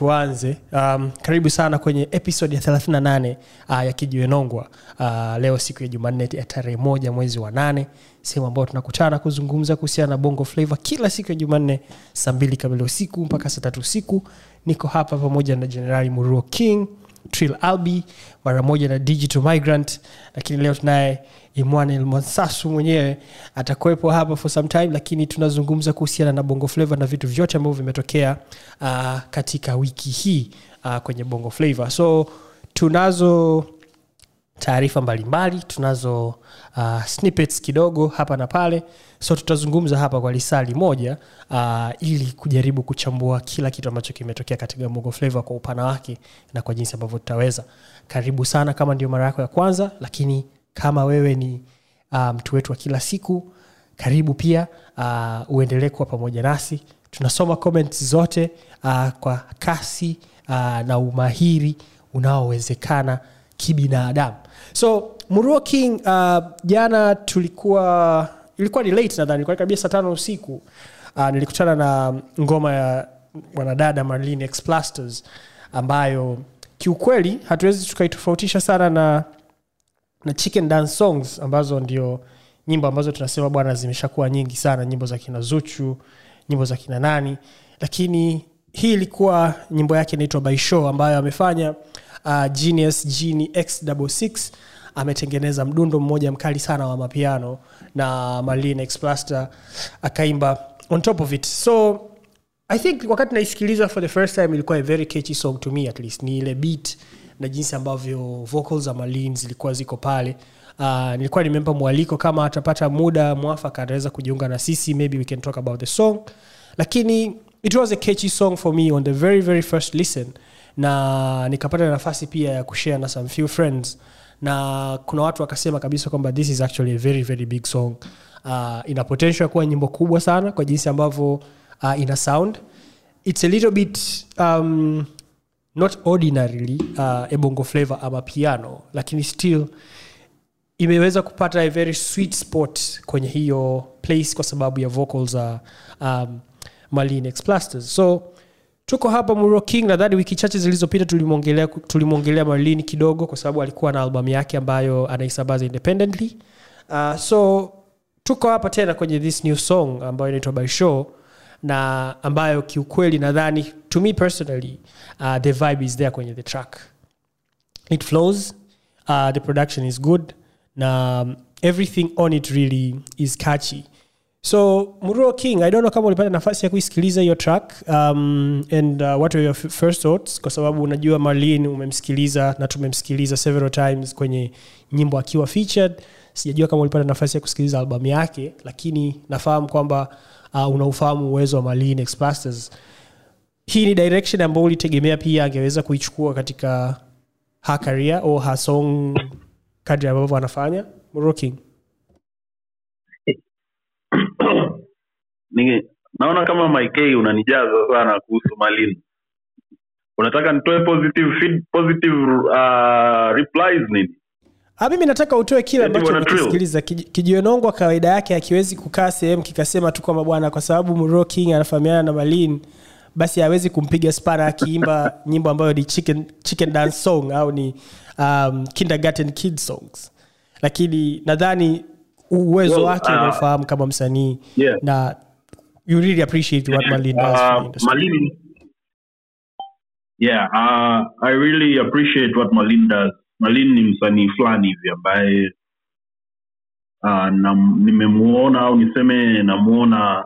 tuanze. Um, karibu sana kwenye episode ya 38 uh, ya kijiwe nongwa. Uh, leo siku ya jumanne ya tarehe moja mwezi wa nane sehemu ambayo tunakutana kuzungumza kuhusiana na bongo flavo kila siku ya jumanne saa mbili kamili usiku mpaka saa tatu usiku. Niko hapa pamoja na jenerali muruo king trill albi mara moja na digital migrant lakini leo tunaye emmanuel mwansasu mwenyewe. Atakuwepo hapa for some time lakini tunazungumza kuhusiana na bongo flavo na vitu vyote ambavyo vimetokea uh, katika wiki hii uh, kwenye bongo flavo so tunazo taarifa mbalimbali tunazo uh, snippets kidogo hapa na pale. So tutazungumza hapa kwa lisali moja uh, ili kujaribu kuchambua kila kitu ambacho kimetokea katika mogo flavor kwa upana wake na kwa jinsi ambavyo tutaweza. Karibu sana kama ndio mara yako ya kwanza lakini kama wewe ni uh, mtu wetu wa kila siku karibu pia uh, uendelee kuwa pamoja nasi. Tunasoma comments zote uh, kwa kasi uh, na umahiri unaowezekana kibinadamu. So muruo king uh, tulikuwa ilikuwa ni late nadhani ilikuwa karibia saa tano usiku uh, nilikutana na ngoma ya mwanadada marlin explasters ambayo kiukweli hatuwezi tukaitofautisha sana na na chicken dance songs ambazo ndio nyimbo ambazo tunasema bwana zimeshakuwa nyingi sana. Nyimbo za kina zuchu nyimbo za kina nani. Lakini hii ilikuwa nyimbo yake inaitwa by show ambayo amefanya uh, genius geni x66 ametengeneza mdundo mmoja mkali sana wa mapiano na marlin explaster akaimba on top of it. So i think wakati naisikiliza for the first time ilikuwa a very catchy song to me at least. Ni ile beat na jinsi ambavyo vocals za marlin zilikuwa ziko pale. Uh, nilikuwa nimempa mwaliko kama atapata muda mwafaka ataweza kujiunga na sisi maybe we can talk about the song. Lakini it was a catchy song for me on the very very first listen na nikapata nafasi pia ya kushare na some few friends. Na kuna watu wakasema kabisa kwamba this is actually a very very big song. Uh, ina potential kuwa nyimbo kubwa sana kwa jinsi ambavyo uh, ina sound. It's a little bit um, not ordinarily uh, ebongo flavor ama piano lakini still imeweza kupata a very sweet spot kwenye hiyo place kwa sababu ya vocals za um, marlin explasters so tuko hapa muro king nadhani wiki chache zilizopita tulimwongelea marlin kidogo kwa sababu alikuwa na albamu yake ambayo anaisambaza independently. Uh, so tuko hapa tena kwenye this new song ambayo inaitwa by show na ambayo kiukweli nadhani to me personally uh, the vibe is there kwenye the track. It flows uh, the production is good na um, everything on it really is catchy so muruo king i don't know kama ulipata nafasi ya kuisikiliza hiyo track um, and uh, what are your first thoughts? Kwa sababu unajua marlin umemsikiliza na tumemsikiliza several times kwenye nyimbo akiwa featured. Sijajua kama ulipata nafasi ya kusikiliza albamu yake lakini nafahamu kwamba uh, unaufahamu uwezo wa marlin explasters hii ni direction ambayo ulitegemea pia angeweza kuichukua katika her career au her song kadri ambavyo anafanya. Muruo king ni naona kama Mike unanijaza sana kuhusu Malin. Unataka nitoe positive feed, positive uh, replies nini? Ah, mimi nataka utoe kile ambacho bwana Trill. umekisikiliza Kiji- kijiwenongwa kawaida yake akiwezi kukaa sehemu kikasema tu kwamba bwana kwa sababu king anafahamiana na malin basi hawezi kumpiga spana akiimba nyimbo ambayo ni chicken, chicken dance song au ni um, kindergarten kid songs lakini nadhani uwezo Well, wake uh, unaofahamu kama msanii Yeah. na you really appreciate what Malin does Uh. Malin, yeah, uh, I really appreciate what Malin does. Malin ni msanii fulani hivi ambaye uh, na, nimemuona au niseme namuona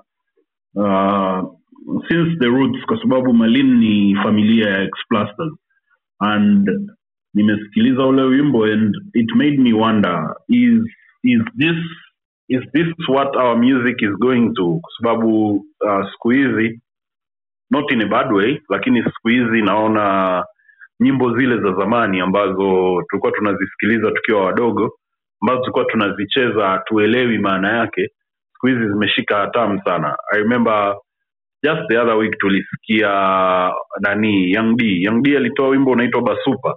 uh, since the roots kwa sababu Malin ni familia ya Explasters and nimesikiliza ule wimbo and it made me wonder is is this is this what our music is going to? Kwa sababu uh, siku hizi not in a bad way lakini siku hizi naona nyimbo zile za zamani ambazo tulikuwa tunazisikiliza tukiwa wadogo ambazo tulikuwa tunazicheza hatuelewi maana yake siku hizi zimeshika hatamu sana. I remember just the other week tulisikia nani young d young d alitoa wimbo unaitwa basupa.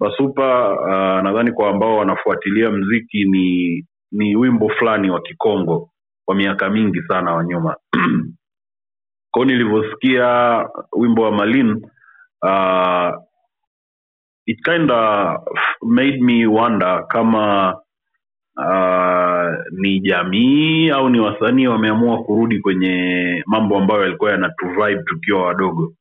Basupa uh, nadhani kwa ambao wanafuatilia mziki ni ni wimbo fulani wa kikongo wa miaka mingi sana wa nyuma. Kwao nilivyosikia wimbo wa malin uh, it kinda made me wonder kama uh, ni jamii au ni wasanii wameamua kurudi kwenye mambo ambayo yalikuwa yanatuvibe tukiwa wadogo.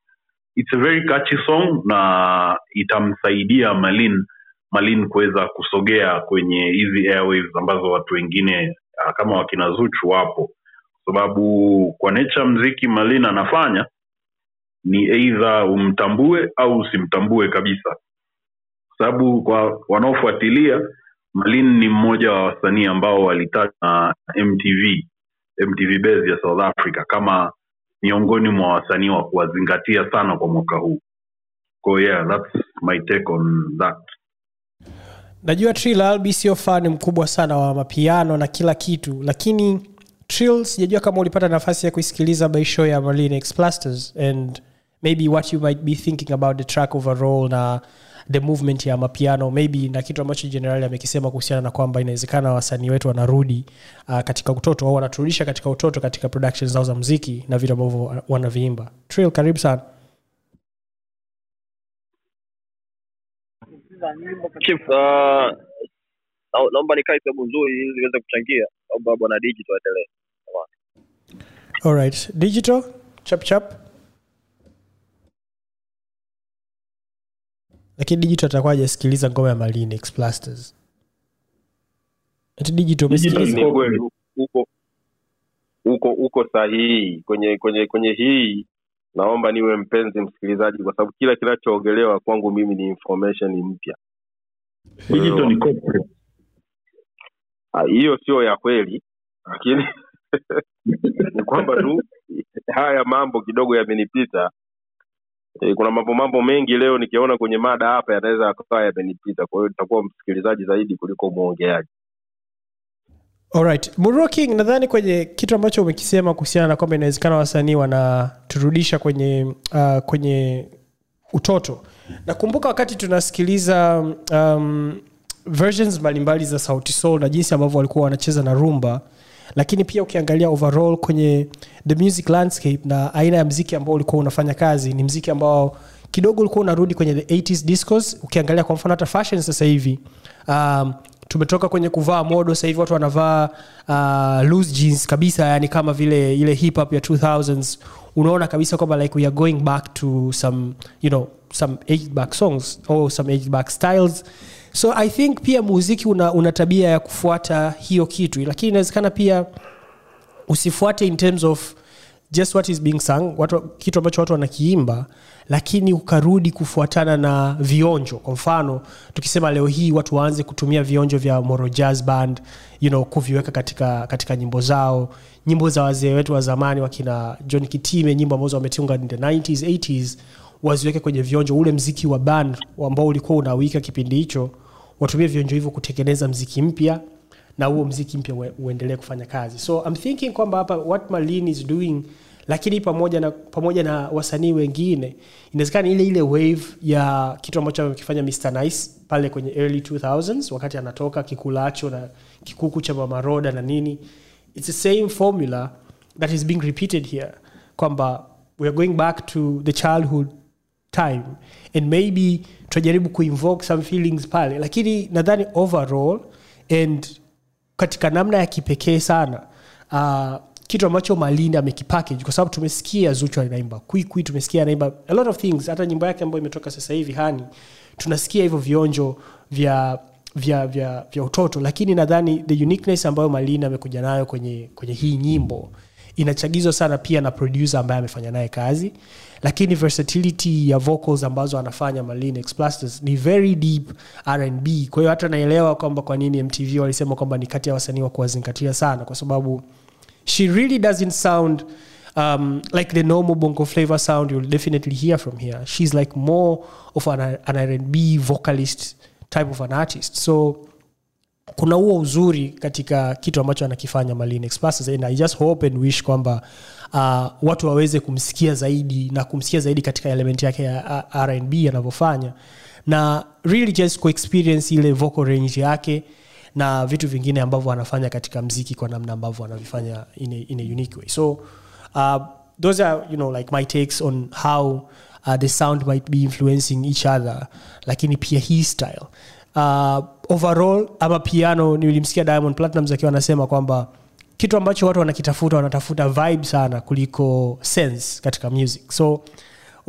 It's a very catchy song na itamsaidia malin malin kuweza kusogea kwenye hizi airwaves ambazo watu wengine uh, kama wakina zuchu wapo. Kwa sababu kwa nature mziki malin anafanya ni eidha umtambue au usimtambue kabisa. Kwa sababu kwa wanaofuatilia malin ni mmoja wa wasanii ambao walitaja na mtv mtv base ya south africa kama miongoni mwa wasanii wa kuwazingatia sana kwa mwaka huu. Ko yeah that's my take on that najua trill albi sio fani mkubwa sana wa mapiano na kila kitu lakini trill sijajua kama ulipata nafasi ya kuisikiliza by show ya marlin explasters and maybe what you might be thinking about the track overall na the movement ya mapiano maybe na kitu ambacho jenerali amekisema kuhusiana na kwamba inawezekana wasanii wetu wanarudi uh, katika utoto au wanaturudisha katika utoto katika production zao za mziki na vitu ambavyo wanaviimba. Trill karibu sana Chief, uh, naomba nikae sehemu nzuri ili niweze kuchangia. Naomba bwana digital aendelee. digital chap chap lakini digital atakuwa hajasikiliza ngoma ya marlin Plasters. ati digital umesikiliza uko uko sahihi kwenye kwenye kwenye hii naomba niwe mpenzi msikilizaji kwa sababu kila kinachoongelewa kwangu mimi ni information mpya. Digital ni corporate. Ah, hiyo sio ya kweli lakini ni kwamba tu haya mambo kidogo yamenipita. E, kuna mambo mambo mengi leo nikiona kwenye mada hapa yanaweza yakawa yamenipita. Kwa hiyo nitakuwa msikilizaji zaidi kuliko mwongeaji Alright. Muro King, nadhani kwenye kitu ambacho umekisema kuhusiana na kwamba inawezekana wasanii wanaturudisha kwenye uh, kwenye utoto nakumbuka wakati tunasikiliza um, versions mbalimbali za sauti soul na jinsi ambavyo walikuwa wanacheza na rumba lakini pia ukiangalia overall kwenye the music landscape na aina ya mziki ambao ulikuwa unafanya kazi ni mziki ambao kidogo ulikuwa unarudi kwenye the 80s discos ukiangalia kwa mfano hata fashion sasa hivi um, tumetoka kwenye kuvaa modo sasa hivi watu wanavaa uh, loose jeans kabisa yani kama vile ile hip hop ya 2000s unaona kabisa kwamba like we are going back to some you know some aged back songs or some aged back styles. So i think pia muziki una, una tabia ya kufuata hiyo kitu. Lakini inawezekana pia usifuate in terms of just what is being sung watu, kitu ambacho watu wanakiimba lakini ukarudi kufuatana na vionjo. Kwa mfano tukisema leo hii watu waanze kutumia vionjo vya moro jazz band you know, kuviweka katika, katika nyimbo zao. Nyimbo za wazee wetu wa zamani wakina john kitime nyimbo ambazo wametunga in the 90s 80s waziweke kwenye vionjo. Ule mziki wa band ambao ulikuwa unawika kipindi hicho watumie vionjo hivyo kutengeneza mziki mpya na huo mziki mpya uendelee kufanya kazi. So I'm thinking kwamba hapa what Malin is doing lakini pamoja na pamoja na wasanii wengine inawezekana ile ile wave ya kitu ambacho amekifanya Mr Nice pale kwenye early 2000s wakati anatoka kikulacho na kikuku cha mamaroda na nini. It's the same formula that is being repeated here kwamba we are going back to the childhood time and maybe tunajaribu kuinvoke some feelings pale. Lakini nadhani overall and katika namna ya kipekee sana uh, kitu ambacho malindi amekipackage kwa sababu tumesikia zuchu anaimba kwikwi tumesikia anaimba a lot of things. Hata nyimbo yake ambayo imetoka sasa hivi hani tunasikia hivyo vionjo vya vya vya, vya utoto lakini nadhani the uniqueness ambayo malindi amekuja nayo kwenye, kwenye hii nyimbo inachagizwa sana pia na producer ambaye amefanya naye kazi. Lakini versatility ya vocals ambazo anafanya Marlin Explasters ni very deep rnb kwa hiyo hata naelewa kwamba kwa nini mtv walisema kwamba ni kati ya wasanii wa kuwazingatia sana kwa sababu she really doesn't sound um, like the normal bongo flavor sound you'll definitely hear from here. She's like more of an, an rnb vocalist type of an artist. So kuna huo uzuri katika kitu ambacho anakifanya Marlin Express and I just hope and wish kwamba uh, watu waweze kumsikia zaidi na kumsikia zaidi katika element yake ya uh, R&B anavyofanya. Na really just kuexperience ile vocal range yake na vitu vingine ambavyo wanafanya katika mziki kwa namna ambavyo wanavifanya in a, in a unique way. So uh, those are you know like my takes on how uh, the sound might be influencing each other lakini pia hii style. Uh, overall ama piano nilimsikia diamond platinums akiwa anasema kwamba kitu ambacho watu wanakitafuta wanatafuta vibe sana kuliko sense katika music. So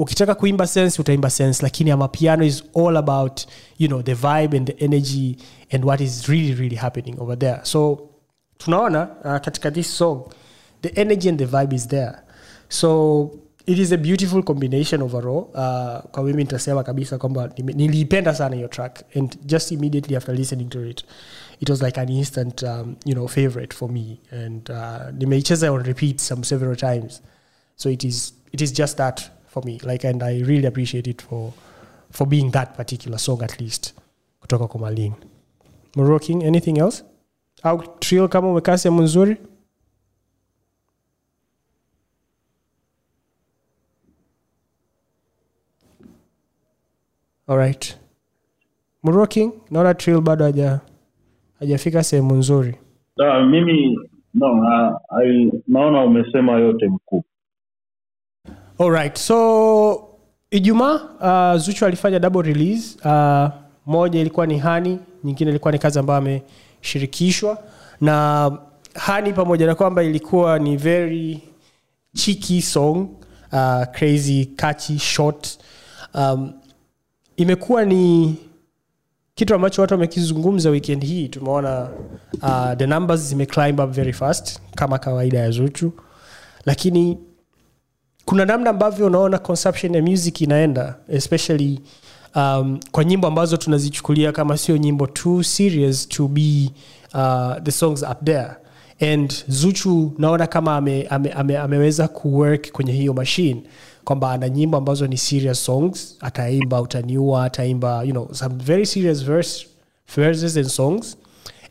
ukitaka kuimba sense utaimba sense lakini ama piano is all about you know the vibe and the energy and what is really really happening over there. So tunaona uh, katika this song the energy and the vibe is there. So it is a beautiful combination overall. Uh, kwa mimi nitasema kabisa kwamba niliipenda sana hiyo track and just immediately after listening to it it was like an instant um, you know favorite for me and uh, nimeicheza on repeat some several times. So it is it is just that for me. Like and i really appreciate it for for being that particular song at least kutoka kwa malin moroking anything else? Au trill kama umekaa sehemu nzuri alright moroking naona trill bado haja hajafika sehemu nzuri. Ah, mimi no, I, naona umesema yote mkuu alright so ijumaa uh, zuchu alifanya double release. Uh, moja ilikuwa ni hani nyingine ilikuwa ni kazi ambayo ameshirikishwa. Na hani pamoja na kwamba ilikuwa ni very cheeky song uh, crazy catchy short. Um, imekuwa ni kitu ambacho watu wamekizungumza weekend hii. Tumeona uh, the numbers zimeclimb up very fast kama kawaida ya zuchu. Lakini kuna namna ambavyo unaona consumption ya music inaenda especially um, kwa nyimbo ambazo tunazichukulia kama sio nyimbo too serious to be uh, the songs up there. And zuchu naona kama ame, ame, ame, ameweza kuwork kwenye hiyo machine kwamba ana nyimbo ambazo ni serious songs ataimba utaniua ataimba you know, some very serious verse, verses and songs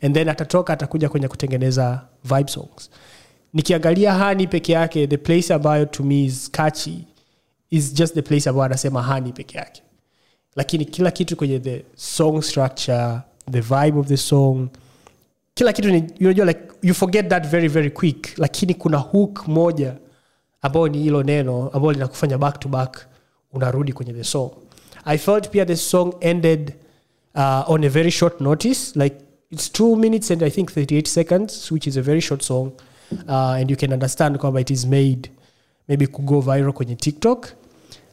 and then atatoka atakuja kwenye kutengeneza vibe songs nikiangalia hani peke yake the place ambayo to me is catchy is just the place ambayo anasema hani peke yake. Lakini kila kitu kwenye the song structure the vibe of the song kila kitu ni unajua like you forget that very very quick. Lakini kuna hook moja ambayo ni hilo neno ambayo linakufanya back to back unarudi kwenye the song. I felt pia the song ended uh, on a very short notice like it's two minutes and i think 38 seconds which is a very short song uh, and you can understand kwamba it is made maybe kugo viral kwenye tiktok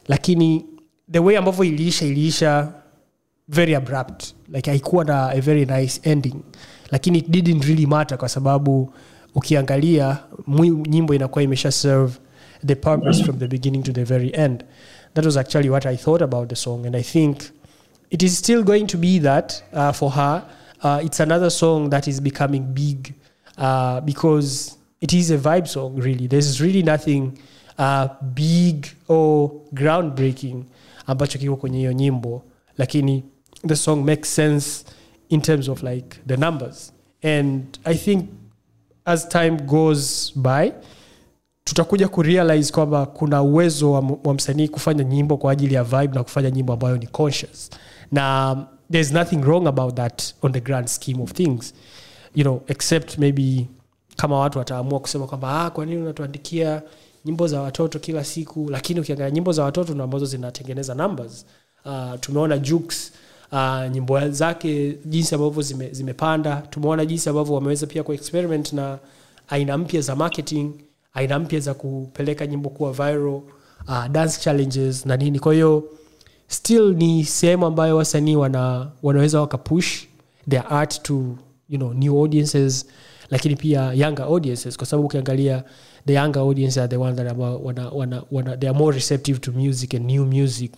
lakini the way ambavyo iliisha iliisha very abrupt. Like haikuwa na a very nice ending lakini it didn't really matter kwa sababu ukiangalia nyimbo inakuwa imesha serve the purpose from the beginning to the very end. That was actually what i thought about the song and i think it is still going to be that uh, for her. Uh, it's another song that is becoming big uh, because it is a vibe song really. There's really nothing uh, big or groundbreaking ambacho kiko kwenye hiyo nyimbo. Lakini the song makes sense in terms of like the numbers. And i think as time goes by tutakuja kurealize kwamba kuna uwezo wa, wa msanii kufanya nyimbo kwa ajili ya vibe na kufanya nyimbo ambayo ni conscious. Na there's nothing wrong about that on the grand scheme of things. You know except maybe kama watu wataamua kusema kwamba ah, kwa nini unatuandikia nyimbo za watoto kila siku? Lakini ukiangalia nyimbo za watoto ndo ambazo zinatengeneza numbers. Uh, tumeona jukes uh, nyimbo zake jinsi ambavyo zime, tumeona jinsi ambavyo wameweza pia kuexperiment na aina mpya za marketing aina mpya za kupeleka nyimbo kuwa viral uh, dance challenges na nini. Kwa hiyo still ni sehemu ambayo wasanii wana, wanaweza wakapush their art to you know, new audiences lakini pia younger audiences kwa sababu ukiangalia the younger audience are the one that about, wana, wana, wana, they are more receptive to music and new music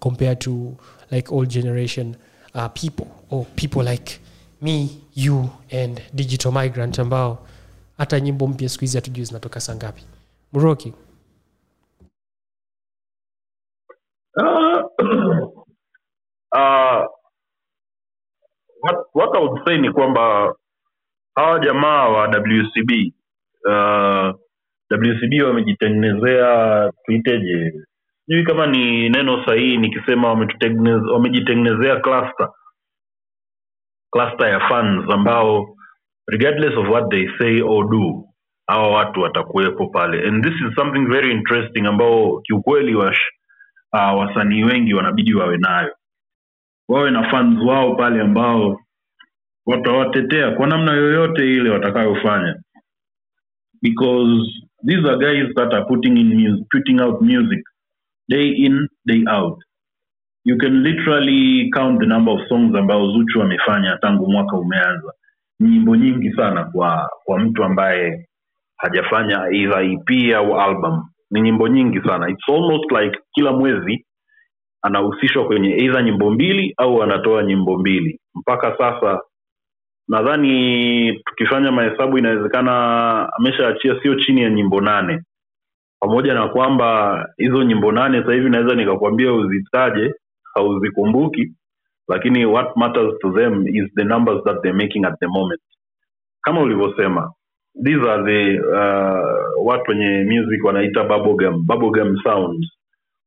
compared to like old generation uh, people or people like me you and digital migrant ambao hata nyimbo mpya siku hizi hatujui zinatoka saa ngapi. Mroki. Uh, uh, what, what I would say ni kwamba hawa jamaa wa WCB uh, WCB wamejitengenezea tuiteje, sijui kama ni neno sahihi nikisema wamejitengenezea cluster cluster ya fans ambao regardless of what they say or do hawa watu watakuwepo pale. And this is something very interesting ambao kiukweli wash uh, wasanii wengi wanabidi wawe nayo. Wawe na fans wao pale ambao watawatetea kwa namna yoyote ile watakayofanya. Because these are guys that are putting in music, putting out music day in day out. You can literally count the number of songs ambayo zuchu amefanya tangu mwaka umeanza. Nyimbo nyingi sana kwa kwa mtu ambaye hajafanya either ep au album. Ni nyimbo nyingi sana. It's almost like kila mwezi anahusishwa kwenye either nyimbo mbili au anatoa nyimbo mbili. Mpaka sasa nadhani tukifanya mahesabu inawezekana ameshaachia sio chini ya nyimbo nane. Pamoja na kwamba hizo nyimbo nane sasa hivi naweza nikakwambia uzitaje hauzikumbuki lakini what matters to them is the numbers that they're making at the moment. Kama ulivyosema these are the uh, watu wenye music wanaita bubblegum bubblegum sounds.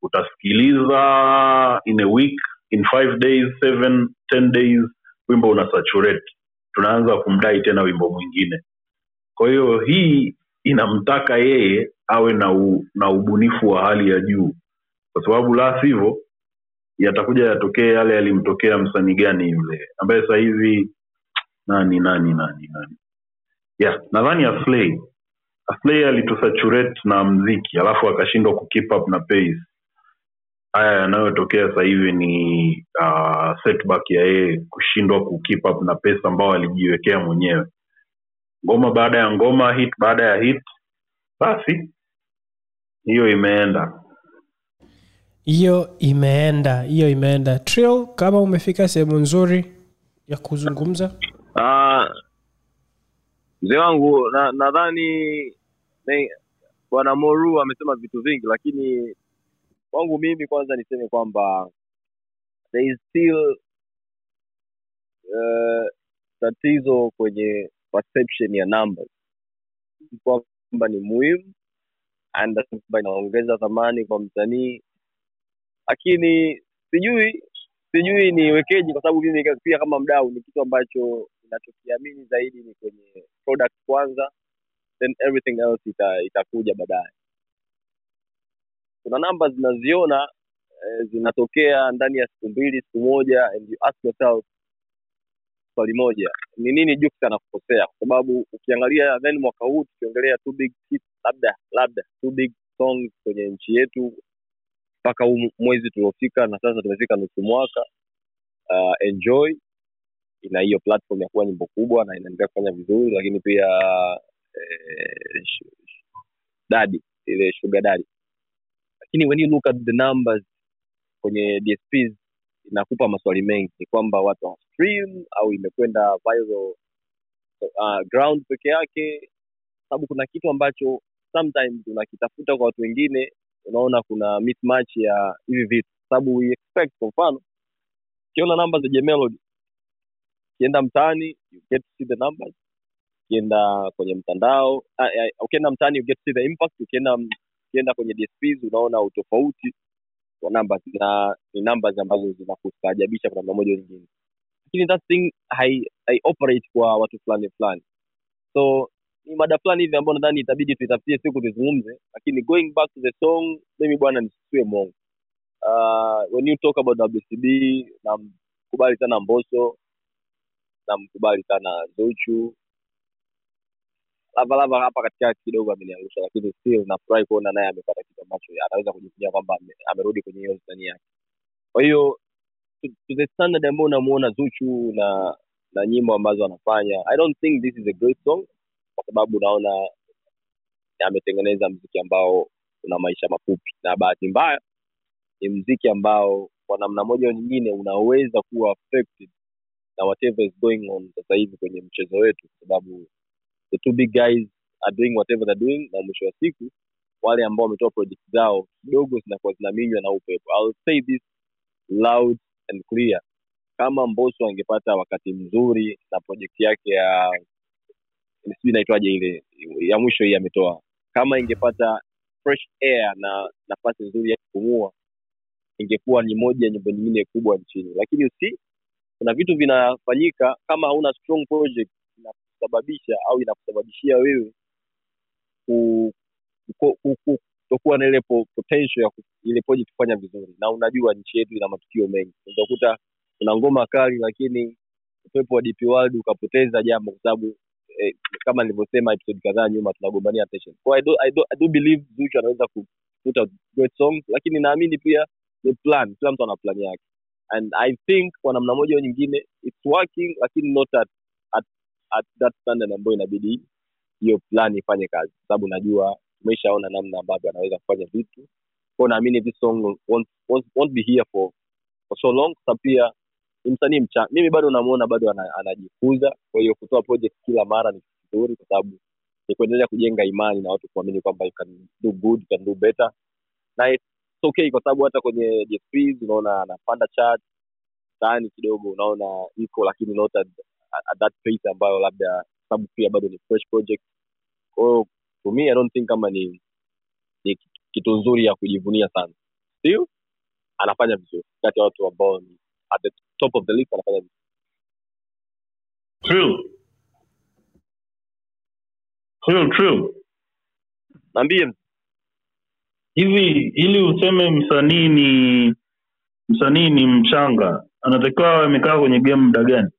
Utasikiliza in a week in five days seven ten days wimbo una tunaanza kumdai tena wimbo mwingine. Kwa hiyo hii inamtaka yeye awe na, u, na ubunifu wa hali ya juu. Kwa sababu la sivyo yatakuja yatokee yale yalimtokea msanii gani yule ambaye sasa hivi nani nani nani nani. Yeah nadhani aslay. Aslay alitusaturate na mziki alafu akashindwa kukeep up na pace haya yanayotokea sasa hivi ni uh, setback ya yeye kushindwa kukeep up na pesa ambao alijiwekea mwenyewe. Ngoma baada ya ngoma hit baada ya hit basi hiyo imeenda. Hiyo imeenda hiyo imeenda. Trill, kama umefika sehemu nzuri ya kuzungumza. Ah, mzee wangu nadhani na, bwana Moru amesema vitu vingi, lakini kwangu mimi kwanza niseme kwamba there is still uh, tatizo kwenye perception ya numbers kwamba ni muhimu kwamba inaongeza thamani kwa msanii, lakini sijui sijui niwekeje, kwa sababu mimi pia kama mdau ni kitu ambacho ninachokiamini zaidi ni kwenye product kwanza, then everything else ita, itakuja baadaye. Kuna namba zinaziona eh, zinatokea ndani ya siku mbili siku moja, and you ask yourself swali moja, ni nini Jux anakukosea? Kwa sababu ukiangalia then mwaka huu tukiongelea two big hits, labda labda two big songs kwenye nchi yetu mpaka huu mwezi tuliofika, na sasa tumefika nusu mwaka. Uh, enjoy ina hiyo platform ya kuwa nyimbo kubwa na inaendelea kufanya vizuri, lakini pia eh, dadi ile sugar dadi, lakini when you look at the numbers kwenye DSPs inakupa maswali mengi, ni kwamba watu wa stream au imekwenda viral uh, ground peke yake, sababu kuna kitu ambacho sometimes unakitafuta kwa watu wengine, unaona kuna mismatch ya hivi vitu, sababu we expect, kwa mfano ukiona namba za J Melody ukienda mtaani you get to see the numbers. Ukienda kwenye mtandao uh, uh, mtaani you get to see the impact. Ukienda ukienda kwenye DSPs unaona utofauti wa numbers na ni numbers ambazo zinakustaajabisha kwa namna moja nyingine. Lakini that thing hai, hai operate kwa watu fulani fulani. So ni mada fulani hivi ambayo nadhani itabidi tuitafutie siku tuzungumze lakini going back to the song mimi bwana nisisiwe mwongo uh, when you talk about WCB namkubali sana Mbosso namkubali sana Zuchu Lavalava hapa katikati kidogo ameniangusha, lakini still nafurahi kuona naye amepata kitu ambacho anaweza kujivunia kwamba amerudi kwenye hiyo stani yake. Kwa hiyo to, the standard ambayo unamuona Zuchu na na nyimbo ambazo anafanya, I don't think this is a great song, kwa sababu naona ametengeneza mziki ambao una maisha mafupi, na bahati mbaya ni mziki ambao kwa namna moja au nyingine unaweza kuwa affected na whatever is going on sasa hivi kwenye mchezo wetu, kwa sababu the two big guys are doing whatever they're doing, na mwisho wa siku wale ambao wametoa project zao kidogo zinakuwa zinaminywa na upepo. I'll say this loud and clear, kama Mbosso angepata wakati mzuri na project yake ya sijui inaitwaje ile ya mwisho hii ametoa, kama ingepata fresh air na nafasi nzuri ya kupumua, ingekuwa ni moja ya nyimbo nyingine kubwa nchini, lakini usi kuna vitu vinafanyika kama hauna strong project inakusababisha au inakusababishia wewe ku, ku, ku, ku, kutokuwa na ile po, potential ya ile kufanya vizuri. Na unajua nchi yetu ina matukio mengi. Utakuta kuna ngoma kali lakini upepo wa World ukapoteza jambo kwa sababu eh, kama nilivyosema episode kadhaa nyuma tunagombania attention So I do, I do, I do believe Zuchu anaweza ku great songs lakini naamini pia ni plan. Kila mtu ana plan yake. And I think kwa namna moja au nyingine it's working lakini not at, at, at that standard ambayo inabidi hiyo plan ifanye kazi. Sababu najua tumeshaona namna ambavyo anaweza kufanya vitu. Kwao naamini this song won't, won't, won't be here for, for so long. Sa pia ni msanii mchanga mimi bado namuona bado ana- anajikuza. Kwa hiyo kutoa project kila mara ni vizuri kwa sababu ni kuendelea kujenga imani na watu kuamini kwamba you can do good you can do better. Na it's okay kwa sababu hata kwenye DSPs unaona anapanda chart mtaani kidogo unaona iko lakini not at, at that pace ambayo labda sababu pia bado ni fresh project. Kwa to me i don't think kama ni ni kitu nzuri ya kujivunia sana. Sio anafanya vizuri. Kati ya watu ambao ni at the top of the list anafanya vizuri. True. True, true. naambie hivi ili useme msanii ni msanii ni mchanga anatakiwa awe amekaa kwenye game muda gani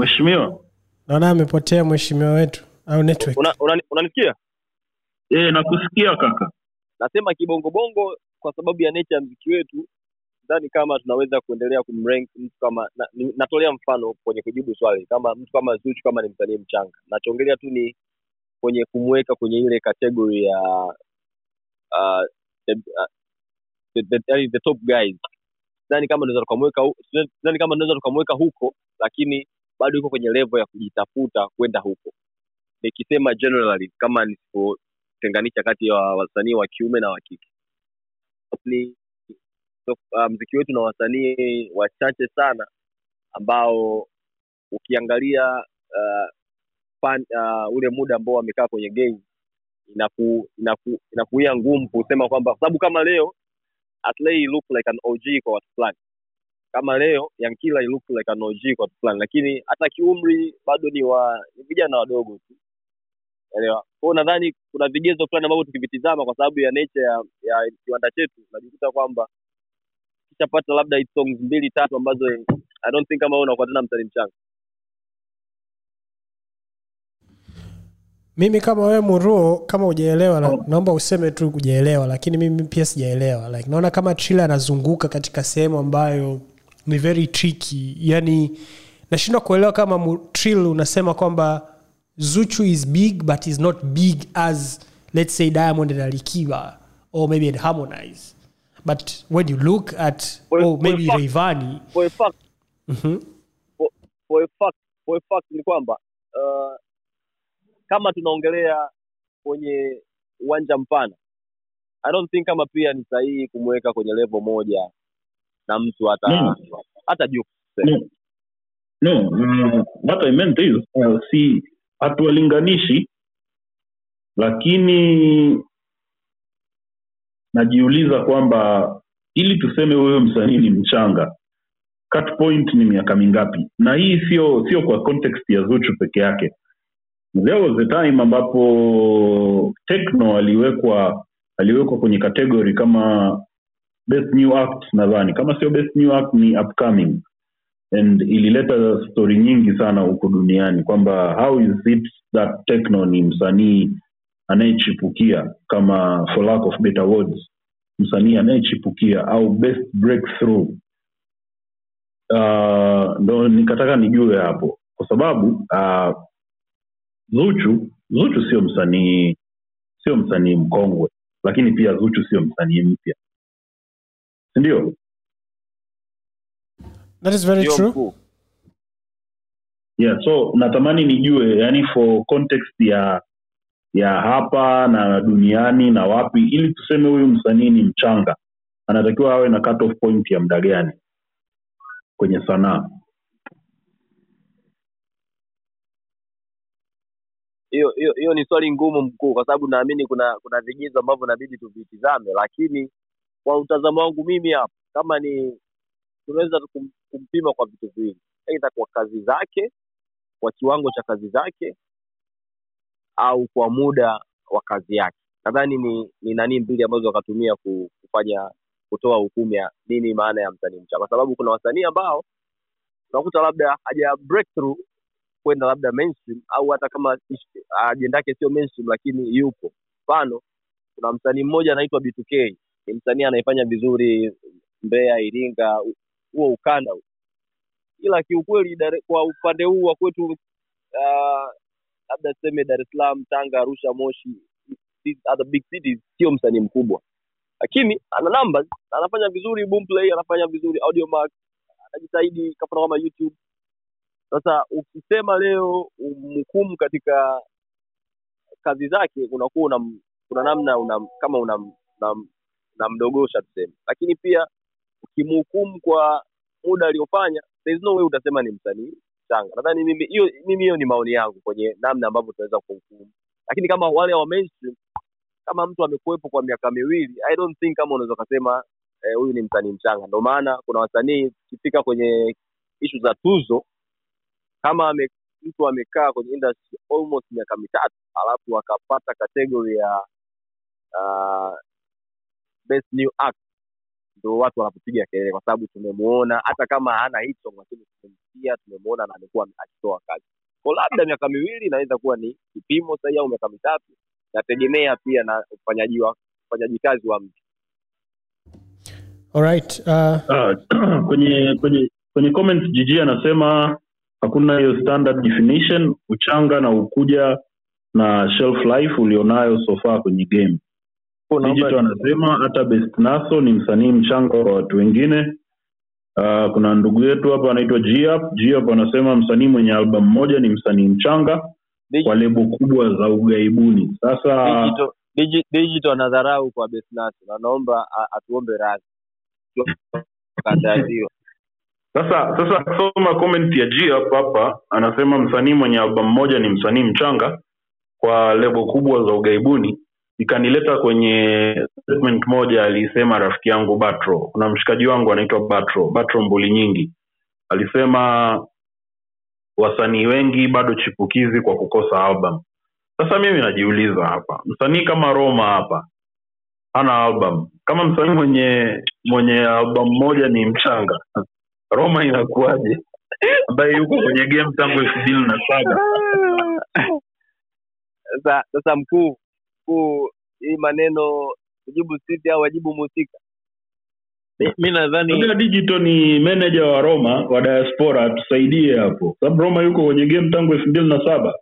mheshimiwa. Naona amepotea mheshimiwa wetu au network. Una- una- unanisikia? E, nakusikia kaka. Nasema kibongobongo kwa sababu ya nature ya mziki wetu sidhani kama tunaweza kuendelea kumrank mtu kama na, natolea mfano kwenye kujibu swali kama mtu kama Zuchu kama ni msanii mchanga. Nachoongelea tu ni kwenye kumweka kwenye ile kategori ya uh, the, uh, the, the, the, the top guys. Sidhani kama tunaweza tukamweka sidhani kama tunaweza tukamweka huko lakini bado yuko kwenye level ya kujitafuta kwenda huko. Nikisema generally kama nisipotenganisha kati ya wasanii wa kiume na wa kike. Ni uh, mziki wetu na wasanii wachache sana ambao ukiangalia uh, fan, uh, ule muda ambao wamekaa kwenye game inaku, inaku, inakuia ngumu kusema kwamba kwa sababu kama leo Atlay look like an OG kwa watu fulani kama leo Yankila look like an OG kwa fulani lakini hata kiumri bado ni wa ni vijana wadogo tu. Elewa. Kwao nadhani kuna vigezo fulani ambavyo tukivitizama kwa sababu ya nature ya ya kiwanda chetu najikuta kwamba kishapata labda hit songs mbili tatu ambazo i don't think kama wewe unakuwa tena msanii mchanga. Mimi kama wewe muruo kama hujaelewa na- naomba useme tu ujaelewa lakini mimi pia sijaelewa. Like naona kama trila anazunguka katika sehemu ambayo ni very tricky. Yani nashindwa kuelewa kama trill unasema kwamba zuchu is big but is not big as let's say diamond and alikiba or maybe and harmonize. But when you look at well, oh, maybe well, reivani well, fact Mhm. for well, fact for fact ni kwamba uh, kama tunaongelea kwenye uwanja mpana i don't think kama pia ni sahihi kumweka kwenye level moja na mtu hata no. hata juu. No, no mm, what I meant is uh, si hatuwalinganishi lakini najiuliza kwamba ili tuseme huyo msanii ni mchanga cut point ni miaka mingapi? Na hii sio sio kwa context ya zuchu peke yake. There was a time ambapo tekno aliwekwa aliwekwa kwenye kategori kama best new act nadhani. Kama sio best new act ni upcoming. And ilileta stori nyingi sana huko duniani kwamba how is it that techno ni msanii anayechipukia kama for lack of better words msanii anayechipukia au best breakthrough? Uh, ndo nikataka nijue hapo. Kwa sababu uh, zuchu zuchu sio msanii sio msanii mkongwe lakini pia zuchu sio msanii mpya sindio that is very true. mkuu. Yeah so natamani nijue yani for context ya ya hapa na duniani na wapi ili tuseme huyu msanii ni mchanga anatakiwa awe na cut off point ya muda gani kwenye sanaa? Hiyo hiyo hiyo ni swali ngumu mkuu kwa sababu naamini kuna kuna vigezo ambavyo inabidi tuvitizame lakini kwa utazamo wangu mimi hapa kama ni tunaweza kum- kumpima kwa vitu viwili aidha kwa kazi zake kwa kiwango cha kazi zake au kwa muda wa kazi yake. Nadhani ni ni nani mbili ambazo wakatumia ku- kufanya kutoa hukumu ya nini maana ya msanii mcha kwa sababu kuna wasanii ambao unakuta labda haja kwenda labda mainstream au hata kama ajenda yake sio mainstream lakini yupo. Mfano kuna msanii mmoja anaitwa B2K ni msanii anayefanya vizuri Mbeya Iringa huo ukanda huo. ila kiukweli kwa upande huu wa kwetu uh, labda tuseme Dar es Salaam Tanga Arusha Moshi these big cities sio msanii mkubwa lakini ana numbers anafanya vizuri boomplay anafanya vizuri audiomack anajitahidi kafana kama youtube sasa ukisema leo umhukumu katika kazi zake unakuwa una kuna namna una, kama una, una, unamdogosha tuseme. Lakini pia ukimhukumu kwa muda aliofanya there is no way utasema ni msanii changa nadhani mimi hiyo mimi hiyo ni maoni yangu kwenye namna ambavyo tunaweza kuhukumu lakini kama wale wa mainstream kama mtu amekuwepo kwa miaka miwili i don't think kama unaweza ukasema eh, huyu ni msanii mchanga. Ndio maana kuna wasanii ukifika kwenye ishu za tuzo kama ame, mtu amekaa kwenye industry almost miaka mitatu alafu akapata kategori ya uh, best new act. Ndo watu wanapopiga kelele kwa sababu tumemuona hata kama hana hit song lakini tumemsikia tumemuona na amekuwa akitoa kazi. Kwa labda miaka miwili inaweza kuwa ni kipimo sahihi au miaka mitatu nategemea pia na ufanyaji wa ufanyaji kazi wa mtu. Alright, uh, Ah, kwenye kwenye kwenye comments jiji anasema hakuna hiyo standard definition uchanga na ukuja na shelf life ulionayo so far kwenye game digital anasema hata best naso ni msanii mchanga kwa watu wengine. Uh, kuna ndugu yetu hapa anaitwa Giap Giap anasema msanii mwenye albamu moja ni msanii mchanga kwa lebo kubwa za ugaibuni sasa digital, digi, digital anadharau kwa Besnasi na naomba atuombe radhi. Sasa sasa soma comment ya G hapa. Hapa, anasema msanii mwenye albamu moja ni msanii mchanga kwa lebo kubwa za ugaibuni. Ikanileta kwenye statement moja alisema rafiki yangu Batro. Kuna mshikaji wangu anaitwa Batro, Batro Mbuli Nyingi, alisema wasanii wengi bado chipukizi kwa kukosa album. Sasa mimi najiuliza hapa, msanii kama Roma hapa hana album, kama msanii mwenye mwenye album moja ni mchanga Roma inakuwaje? ambaye yuko kwenye game tangu elfu mbili na saba. sasa mkuu mkuu hii maneno kujibu sisi au wajibu muhusika? mi nadhani Digital ni meneja wa Roma wa diaspora, atusaidie hapo, sababu Roma yuko kwenye game tangu elfu mbili na saba.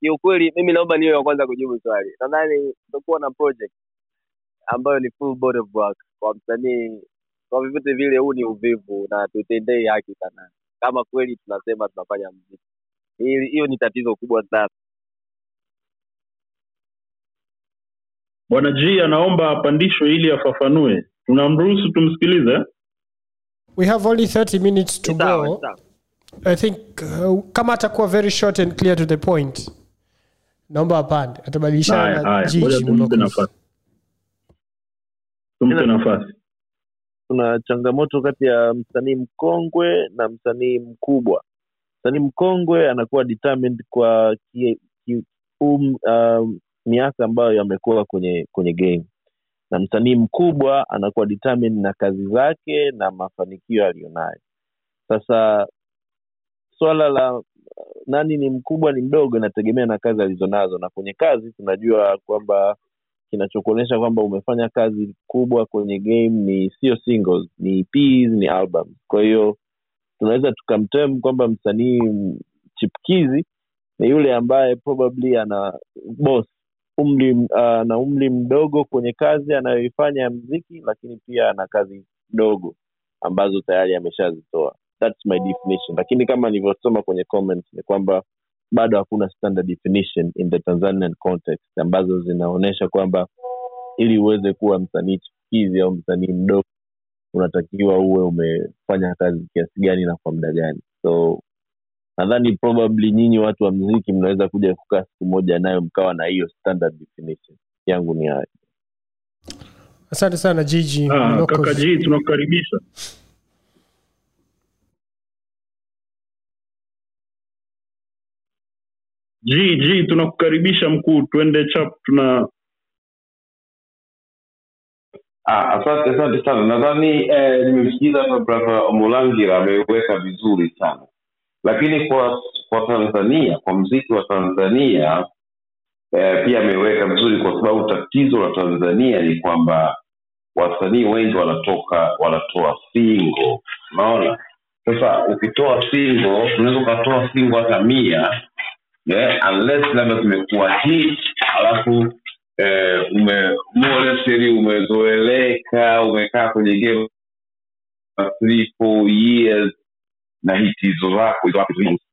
kiukweli mimi naomba niwe wa kwanza kujibu swali. Nadhani tutakuwa na project ambayo ni full body of work kwa msanii kwa vyovyote vile huu ni uvivu na tutendei haki sana. Kama kweli tunasema tunafanya mziki hiyo ni tatizo kubwa sana Bwana G anaomba apandishwe ili afafanue. Tunamruhusu tumsikilize. we have only 30 minutes to go i think uh, kama atakuwa very short and clear to the point naomba apande atabadilishana na G. Tumpe nafasi, tumpe nafasi. kuna changamoto kati ya msanii mkongwe na msanii mkubwa msanii mkongwe anakuwa determined kwa ki, ki, um, um, miaka ambayo yamekuwa kwenye kwenye game. Na msanii mkubwa anakuwa determined na kazi zake na mafanikio aliyonayo. Sasa swala la nani ni mkubwa ni mdogo inategemea na kazi alizonazo. Na kwenye kazi tunajua kwamba kinachokuonyesha kwamba umefanya kazi kubwa kwenye game ni sio singles ni EPs, ni albums. Kwa hiyo tunaweza tukamtem kwamba msanii chipkizi ni yule ambaye probably ana boss umri uh, na umri mdogo kwenye kazi anayoifanya ya mziki lakini pia ana kazi ndogo ambazo tayari ameshazitoa. Thats my definition. Lakini kama nilivyosoma kwenye comments ni kwamba bado hakuna standard definition in the tanzanian context ambazo zinaonyesha kwamba ili uweze kuwa msanii chipukizi au msanii mdogo unatakiwa uwe umefanya kazi kiasi gani na kwa muda gani. So nadhani probably nyinyi watu wa mziki mnaweza kuja kukaa siku moja nayo mkawa na hiyo standard definition. Yangu ni hayo. Asante sana jiji Ah, kaka G tunakukaribisha. g g tunakukaribisha mkuu tuende chap tuna Ah, asante asante sana. Nadhani eh, nimemsikiza hapa brother omulangira ameweka vizuri sana lakini kwa kwa tanzania kwa mziki wa tanzania eh, pia ameweka vizuri kwa sababu tatizo la tanzania ni kwamba wasanii wengi wanatoka wanatoa singo. Unaona? Sasa ukitoa singo unaweza ukatoa singo hata mia yeah, unless labda zimekuwa hit alafu eh, ume more or less yani umezoeleka umekaa kwenye game three four years na hii tizo zako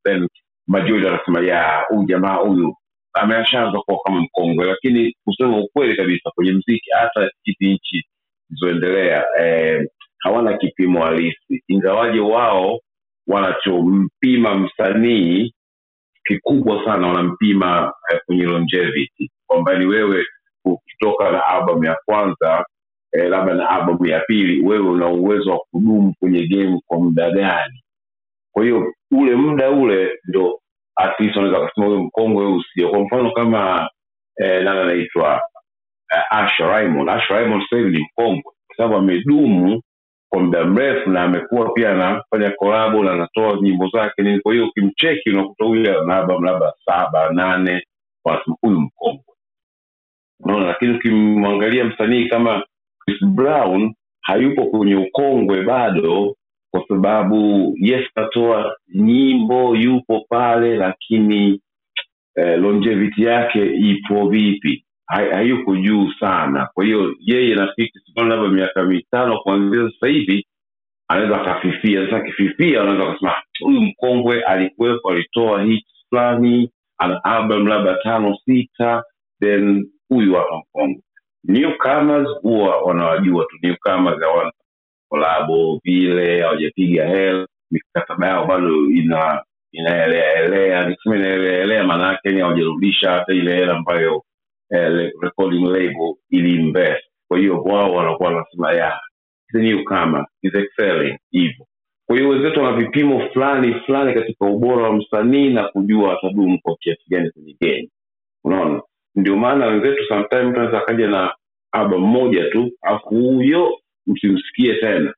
then majority wanasema ya huyu jamaa huyu. Ameshaanza kuwa kama mkongwe lakini kusema ukweli kabisa kwenye mziki hata hizi nchi zilizoendelea eh, hawana kipimo halisi. Ingawaje wao wanachompima msanii kikubwa sana wanampima eh, kwenye longevity kwamba ni wewe ukitoka na albamu ya kwanza eh, labda na albamu ya pili wewe una uwezo wa kudumu kwenye game kwa muda gani kwa hiyo ule muda ule ndo at least unaweza kasema huyu mkongwe huyu. Kwa mfano kama eh, anaitwa eh, Asha Raymond. Asha Raymond sasa hivi ni mkongwe. Kwa sababu amedumu kwa muda mrefu na amekuwa pia anafanya kolabo na anatoa nyimbo zake nini. Kwa hiyo ukimcheki unakuta huyu ana labda saba nane wanasema huyu mkongwe. Unaona lakini ukimwangalia msanii kama Chris Brown hayupo kwenye ukongwe bado kwa sababu yes katoa nyimbo yupo pale lakini eh, longevity yake ipo vipi? Hayuko juu sana. Kwa hiyo yeye sikona labda miaka mitano kuanzia sasa hivi anaweza akafifia. Sasa akififia anaweza akasema "Ah, huyu mkongwe alikuwepo alitoa hit fulani ana album labda tano sita then huyu hapa mkongwe. Newcomers huwa wanawajua tu. Newcomers kolabo vile hawajapiga hela. Mikataba yao bado ina inaeleaelea. Nikisema inaeleaelea maana yake ni hawajarudisha hata ile hela ambayo eh, recording label iliinvest kwa hiyo wao wanakuwa wanasema ya a newcomer hivyo. Kwa hiyo wenzetu wana vipimo fulani fulani katika ubora wa msanii na kujua atadumu kwa kiasi gani kwenye game. Unaona? Ndio maana wenzetu sometime mtu anaweza akaja na aba moja tu afu huyo msimsikie tena.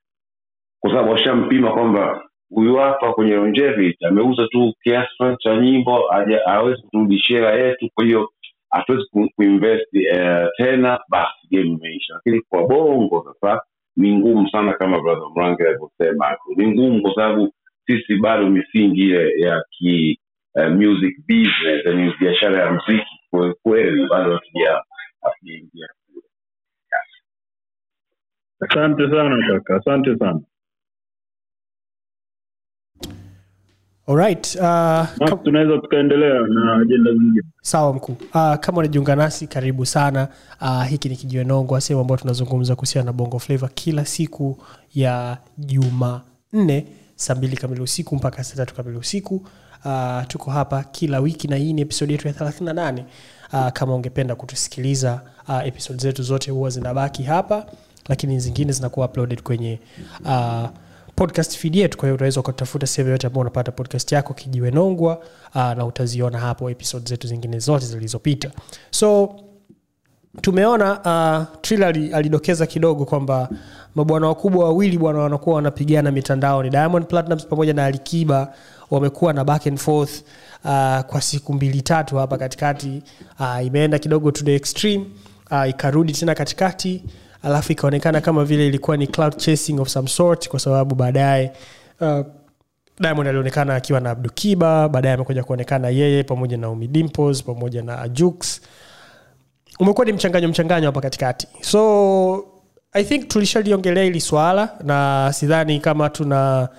Kwa sababu washampima kwamba huyu hapa kwenye longevity ameuza tu kiasi cha nyimbo awezi kuturudishia hela yetu kwa hiyo hatuwezi kuinvest uh, tena basi game imeisha. Lakini kwa bongo sasa ni ngumu sana kama brother mrange alivyosema. Ni ngumu kwa sababu sisi bado misingi ile ya ki uh, music business biashara ya mziki kweli kweli bado hatuja hatujaingia asante sana kaka. Asante sana. Alright, uh, tunaweza tukaendelea na ajenda zingine. Sawa mkuu. Uh, kama unajiunga nasi karibu sana. Uh, hiki ni kijiwe nongwa sehemu ambayo tunazungumza kuhusiana na bongo flava kila siku ya jumanne saa mbili kamili usiku mpaka saa tatu kamili usiku. Uh, tuko hapa kila wiki na hii ni episodi yetu ya 38 uh, kama ungependa kutusikiliza uh, episodi zetu zote huwa zinabaki hapa lakini zingine zinakuwa uploaded kwenye uh, podcast feed yetu. Kwa hiyo unaweza ukatafuta sehemu yote ambao unapata podcast yako kijiwe nongwa uh, na utaziona hapo episode zetu zingine zote zilizopita. So tumeona uh, Trilla alidokeza kidogo kwamba mabwana wakubwa wawili bwana wanakuwa wanapigana mitandaoni. Diamond platinums pamoja na alikiba wamekuwa na back and forth uh, kwa siku mbili tatu hapa katikati. Uh, imeenda kidogo to the extreme uh, ikarudi tena katikati alafu ikaonekana kama vile ilikuwa ni cloud chasing of some sort kwa sababu baadaye uh, diamond alionekana akiwa na abdukiba baadaye amekuja kuonekana yeye pamoja na umi pamoja na jux umekuwa ni mchanganyo mchanganyo hapa katikati. So i think tulishaliongelea hili swala na sidhani kama tuna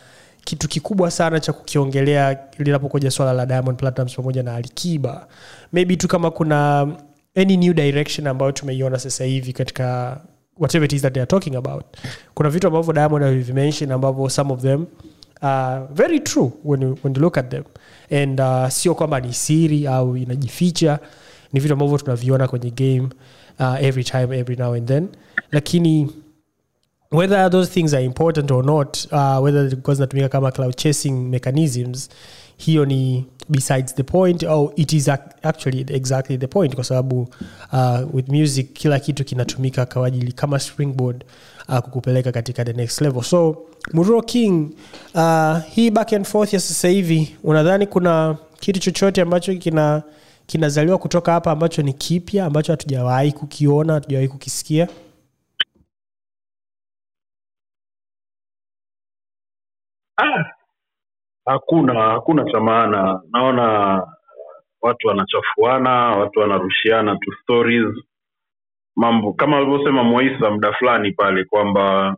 kitu kikubwa sana cha kukiongelea linapokuja swala la diamond Platnumz pamoja na alikiba. Maybe tu kama kuna any new direction ambayo tumeiona sasa hivi katika whatever it is that they are talking about. Kuna vitu ambavyo diamond alivimention ambavyo some of them are very true when you, when you look at them. And uh, sio kwamba ni siri au inajificha. Ni vitu ambavyo tunaviona kwenye game uh, every time every now and then. Lakini whether those things are important or not uh, whether zinatumika kama cloud chasing mechanisms hiyo ni besides the point au it is actually exactly the point kwa sababu uh, with music kila kitu kinatumika kwa ajili kama springboard uh, kukupeleka katika the next level. So muro king uh, hii back and forth ya sasa hivi unadhani kuna kitu chochote ambacho kina kinazaliwa kutoka hapa ambacho ni kipya ambacho hatujawahi kukiona hatujawahi kukisikia? Ah, hakuna hakuna cha maana. Naona watu wanachafuana watu wanarushiana tu stories. Mambo kama alivyosema moisa muda fulani pale kwamba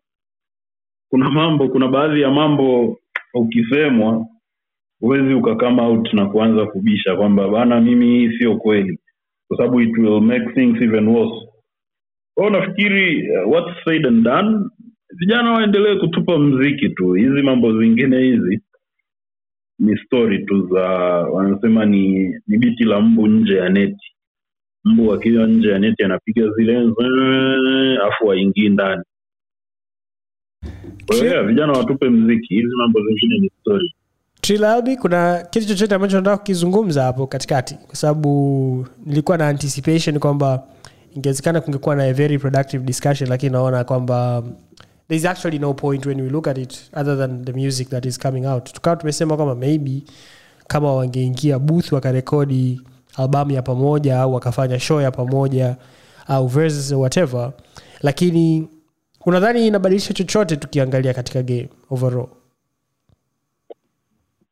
kuna mambo kuna baadhi ya mambo ukisemwa huwezi ukakama out na kuanza kubisha kwamba bana mimi hii sio kweli. Kwa sababu it will make things even worse. Kwao nafikiri uh, what's said and done vijana waendelee kutupa mziki tu. Hizi mambo zingine hizi ni story tu za wanasema ni ni biti la mbu nje ya neti. Mbu akiwa nje ya neti anapiga zile afu waingii ndani. Kwa hiyo vijana watupe mziki. Hizi mambo zingine ni story. Trilabi, kuna kitu chochote ambacho nataka kukizungumza hapo katikati? Kwa sababu nilikuwa na anticipation kwamba ingewezekana kungekuwa na a very productive discussion lakini naona kwamba there is actually no point when we look at it other than the music that is coming out. Tukawa tumesema kwamba maybe kama wangeingia booth wakarekodi albamu ya pamoja au wakafanya show ya pamoja au verses whatever lakini unadhani inabadilisha chochote tukiangalia katika game overall?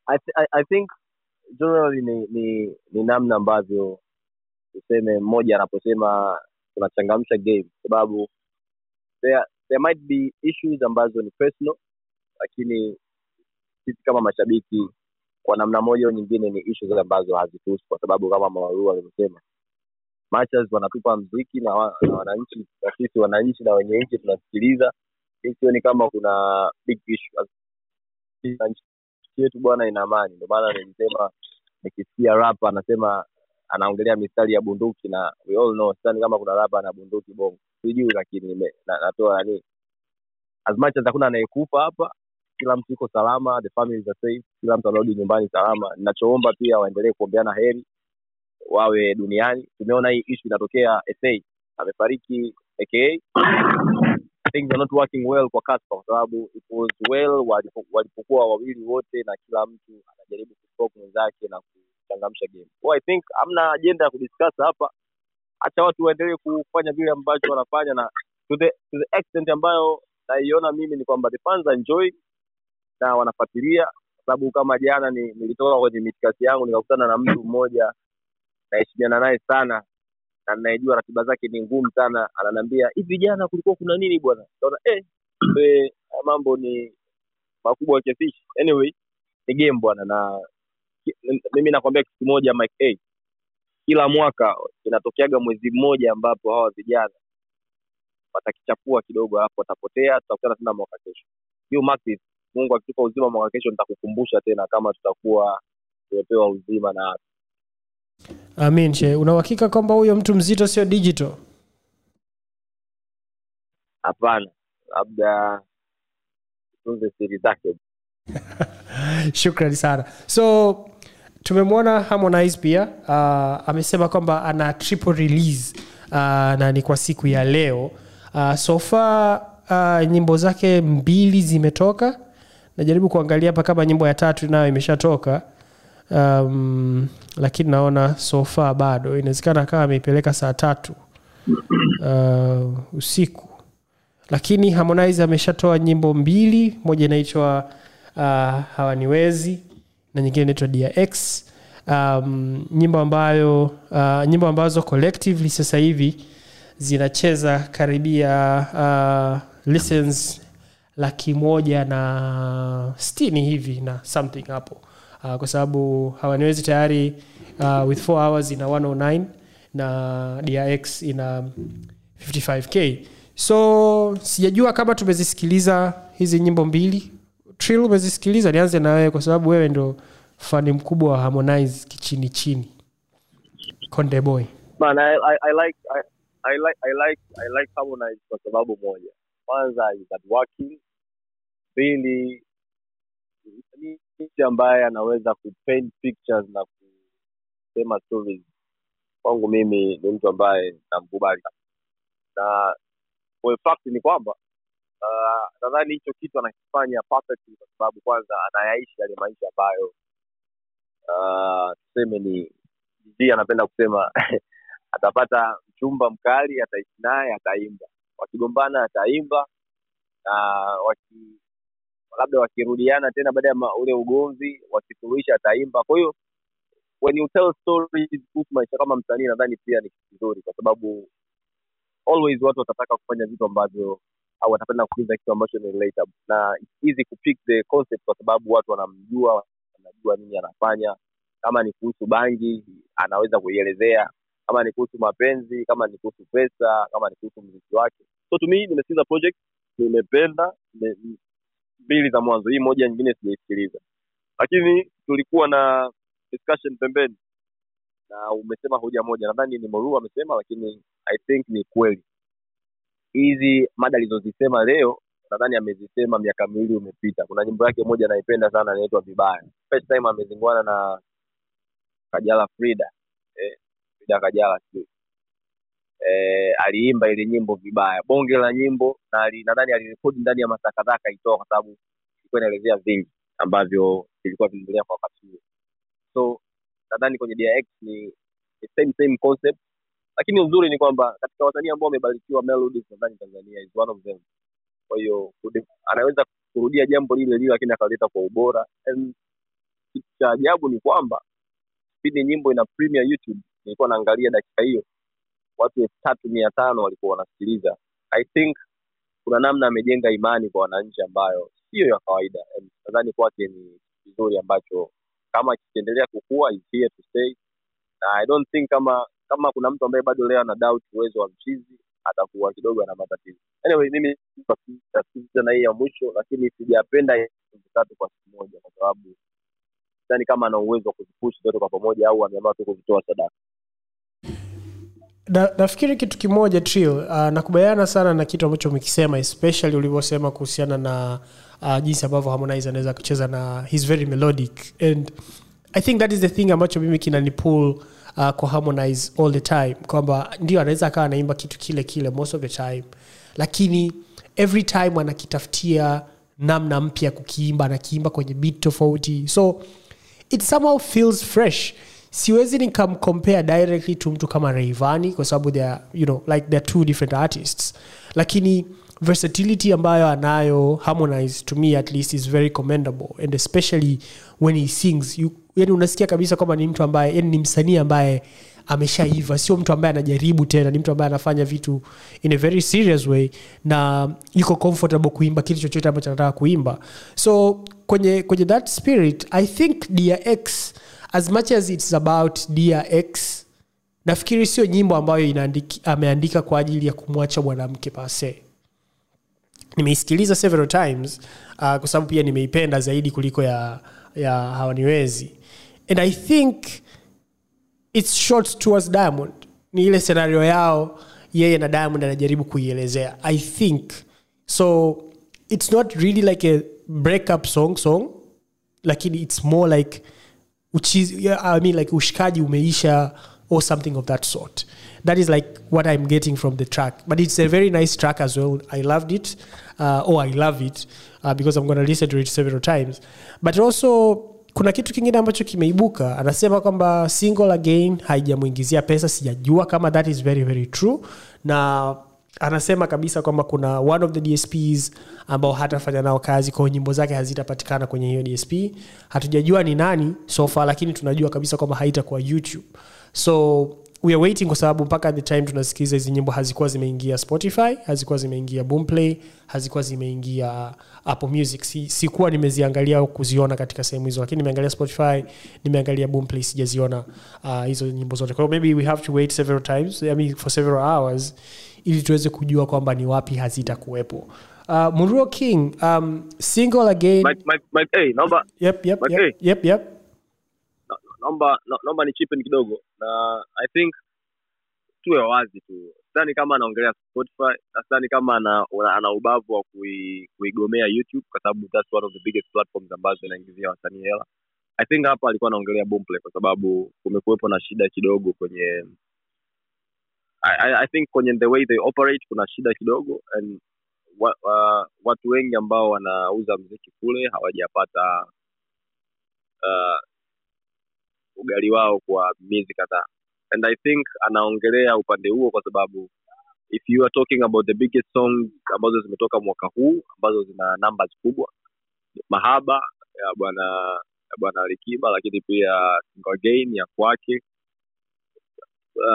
I, th- I, I think generally ni, ni, ni namna ambavyo tuseme mmoja anaposema tunachangamsha game sababu there might be issues ambazo ni personal lakini sisi kama mashabiki kwa namna moja au nyingine ni issues ambazo hazituhusu kwa sababu kama mawarua alivyosema matches wanatupa mziki na, wa, na wananchi na sisi wananchi na wenye nchi tunasikiliza. Mi sioni kama kuna big issue. Yetu bwana ina amani. Ndio maana nilisema nikisikia rapa anasema anaongelea mistari ya bunduki na we all know sidhani kama kuna rapa ana bunduki bongo sijui lakini na, natoa yani, as much as hakuna anayekufa hapa kila mtu yuko salama the families are safe kila mtu anarudi nyumbani salama. Ninachoomba pia waendelee kuombeana heri wawe duniani. Tumeona hii ishu inatokea sa amefariki aka things are not working well kwa Kaspa kwa sababu it was well walipokuwa wawili wote na kila mtu anajaribu kuspoke mwenzake na kuchangamsha game. So i think hamna ajenda ya kudiscuss hapa hacha watu waendelee kufanya vile ambacho wanafanya na to the, to the extent ambayo naiona mimi ni kwamba the fans enjoy na wanafuatilia kwa sababu kama jana ni, nilitoka kwenye mitikasi yangu nikakutana na mtu mmoja naheshimiana naye sana na ninayejua ratiba zake ni ngumu sana ananiambia hivi jana kulikuwa kuna nini bwana? Kaona eh kumbe mambo ni makubwa kiasi. Anyway ni game bwana na mimi nakwambia kitu kimoja Mike A kila mwaka inatokeaga mwezi mmoja ambapo hawa vijana watakichapua kidogo alafu watapotea tutakutana tena mwaka kesho. Mungu akitupa uzima mwaka kesho nitakukumbusha tena kama tutakuwa tumepewa uzima na amin she una uhakika kwamba huyo mtu mzito sio digital? Hapana. Labda tunze siri zake. Shukrani sana. So tumemwona harmonize pia uh, amesema kwamba ana triple release uh, na ni kwa siku ya leo. Uh, sofa uh, nyimbo zake mbili zimetoka. Najaribu kuangalia hapa kama nyimbo ya tatu nayo imeshatoka. Um, lakini naona sofa bado. Inawezekana kama ameipeleka saa tatu uh, usiku. Lakini harmonize ameshatoa nyimbo mbili. Moja inaitwa uh, hawaniwezi na nyingine inaitwa dx um, nyimbo ambayo uh, nyimbo ambazo collectively sasa hivi zinacheza karibia uh, listens laki moja na stini hivi na something hapo. Uh, kwa sababu hawaniwezi tayari uh, with 4 hours ina 109 na dx ina 55k so sijajua kama tumezisikiliza hizi nyimbo mbili trill umezisikiliza? Nianze na wewe kwa sababu wewe ndo fani mkubwa wa harmonize kichini chini. Konde boy. Man I, I, I like I, I like I like I like Harmonize kwa sababu moja. Kwanza is hardworking. Pili ni mtu ambaye anaweza kupaint pictures na kusema stories. Kwangu mimi ni mtu ambaye namkubali. Na for fact ni kwamba uh, nadhani hicho kitu anakifanya perfectly kwa sababu kwanza anayaishi yale maisha ambayo uh, tuseme ni jiji anapenda kusema atapata mchumba mkali ataishi naye ataimba. Wakigombana ataimba. Na waki labda wakirudiana tena baada ya ule ugomvi wakisuluhisha ataimba. Kwa hiyo when you tell stories kuhusu maisha kama msanii nadhani pia ni kitu kizuri kwa sababu always watu watataka kufanya vitu ambavyo au watapenda kuuliza kitu ambacho ni relatable. Na easy kupick the concept kwa sababu watu wanamjua wanajua nini anafanya. Kama ni kuhusu bangi anaweza kuielezea. Kama ni kuhusu mapenzi kama ni kuhusu pesa kama ni kuhusu mziki wake. So to me project nimependa mbili za mwanzo. Hii moja nyingine sijaisikiliza. Lakini tulikuwa na discussion pembeni. Na umesema hoja moja. Nadhani ni moruu amesema lakini i think ni kweli hizi mada alizozisema leo nadhani amezisema miaka miwili umepita kuna nyimbo yake moja naipenda sana inaitwa vibaya. First time amezinguana na kajala frida. Eh, frida kajala eh, aliimba ile nyimbo vibaya. Bonge la nyimbo na ali- nadhani alirekodi ndani ya masaa kadhaa akaitoa kwa sababu ilikuwa inaelezea vingi ambavyo vilikuwa vinaendelea kwa wakati huo. So nadhani kwenye DRX ni ni same same concept lakini uzuri ni kwamba katika wasanii ambao wamebarikiwa melodies nadhani tanzania is one of them. Kwa hiyo anaweza kurudia jambo lile lile lakini akaleta kwa ubora. And kitu cha ajabu ni kwamba pindi nyimbo ina premiere youtube. Nilikuwa naangalia dakika hiyo watu elfu tatu mia tano walikuwa wanasikiliza. I think kuna namna amejenga imani kwa wananchi ambayo siyo ya kawaida. Nadhani kwake ni kizuri ambacho kama kikiendelea kukua is here to stay. Na i don't think kama kama kuna mtu ambaye bado leo ana doubt uwezo wa mchizi atakuwa kidogo ana matatizo. Anyway mimi tena hii ya mwisho lakini sijapenda tatu kwa siku moja kwa sababu sidhani kama ana uwezo wa kuzipush zote kwa pamoja au ameamua tu kuzitoa sadaka. Na, nafikiri kitu kimoja Trill, uh, nakubaliana sana na kitu ambacho umekisema especially ulivyosema kuhusiana na uh, jinsi ambavyo harmonize anaweza kucheza na he's very melodic. And i think that is the thing ambacho mimi kinanipull uh, kwa harmonize all the time kwamba ndio anaweza akawa anaimba kitu kile kile most of the time. Lakini every time anakitafutia namna mpya ya kukiimba anakiimba kwenye bit tofauti. So it somehow feels fresh. Siwezi nikamcompare directly to mtu kama reivani kwa sababu they are, you know, like they're two different artists. Lakini versatility ambayo anayo harmonize to me at least is very commendable. And especially when he sings. Yani unasikia kabisa kwamba ni mtu ambaye yani ni msanii ambaye ameshaiva. Sio mtu ambaye anajaribu tena ni mtu ambaye anafanya vitu in a very serious way na yuko comfortable kuimba kitu chochote ambacho anataka kuimba. So kwenye kwenye that spirit i think drx as much as it's about drx nafikiri sio nyimbo ambayo ameandika kwa ajili ya kumwacha mwanamke pase nimeisikiliza several times uh, kwa sababu pia nimeipenda zaidi kuliko ya, ya hawaniwezi. And i think its short towards diamond. Ni ile senario yao yeye na diamond anajaribu kuielezea i think. So it's not really like a breakup song song lakini it's more like uchizi, I mean like ushikaji umeisha or something of that sort. That is like what i'm getting from the track. But it's a very nice track as well. I loved it. Uh, or i love it uh, because i'm going to listen to it several times. But also kuna kitu kingine ambacho kimeibuka. Anasema kwamba single again haijamwingizia pesa. Sijajua kama that is very very true. Na anasema kabisa kwamba kuna one of the dsps ambao hatafanya nao kazi. Kwao nyimbo zake hazitapatikana kwenye hiyo dsp hatujajua ni nani so far lakini tunajua kabisa kwamba haitakuwa youtube so we are waiting kwa sababu mpaka the time tunasikiza hizi nyimbo hazikuwa zimeingia spotify hazikuwa zimeingia boomplay hazikuwa zimeingia apple music si, sikuwa nimeziangalia au kuziona katika sehemu hizo lakini nimeangalia spotify nimeangalia boomplay sijaziona uh, hizo nyimbo zote kwa maybe we have to wait several times I mean, for several hours ili tuweze kujua kwamba ni wapi hazitakuwepo uh, Muruo king um, single again my, my, my, hey, naomba yep, yep, Okay. yep, yep, yep. Naomba na- naomba ni chipen kidogo. Na i think tuwe wazi tu. Sidhani kama anaongelea spotify na sidhani kama ana, ana, ubavu wa kui, kuigomea youtube kwa sababu that's one of the biggest platforms ambazo inaingizia wasanii hela. I think hapa alikuwa anaongelea boomplay kwa sababu kumekuwepo na shida kidogo kwenye I, I, I think kwenye the way they operate kuna shida kidogo and wa, uh, watu wengi ambao wanauza mziki kule hawajapata uh, ugali wao kwa miezi kadhaa and i think anaongelea upande huo kwa sababu if you are talking about the biggest songs ambazo zimetoka mwaka huu ambazo zina numbers kubwa mahaba ya bwana ya bwana alikiba lakini pia Again ya kwake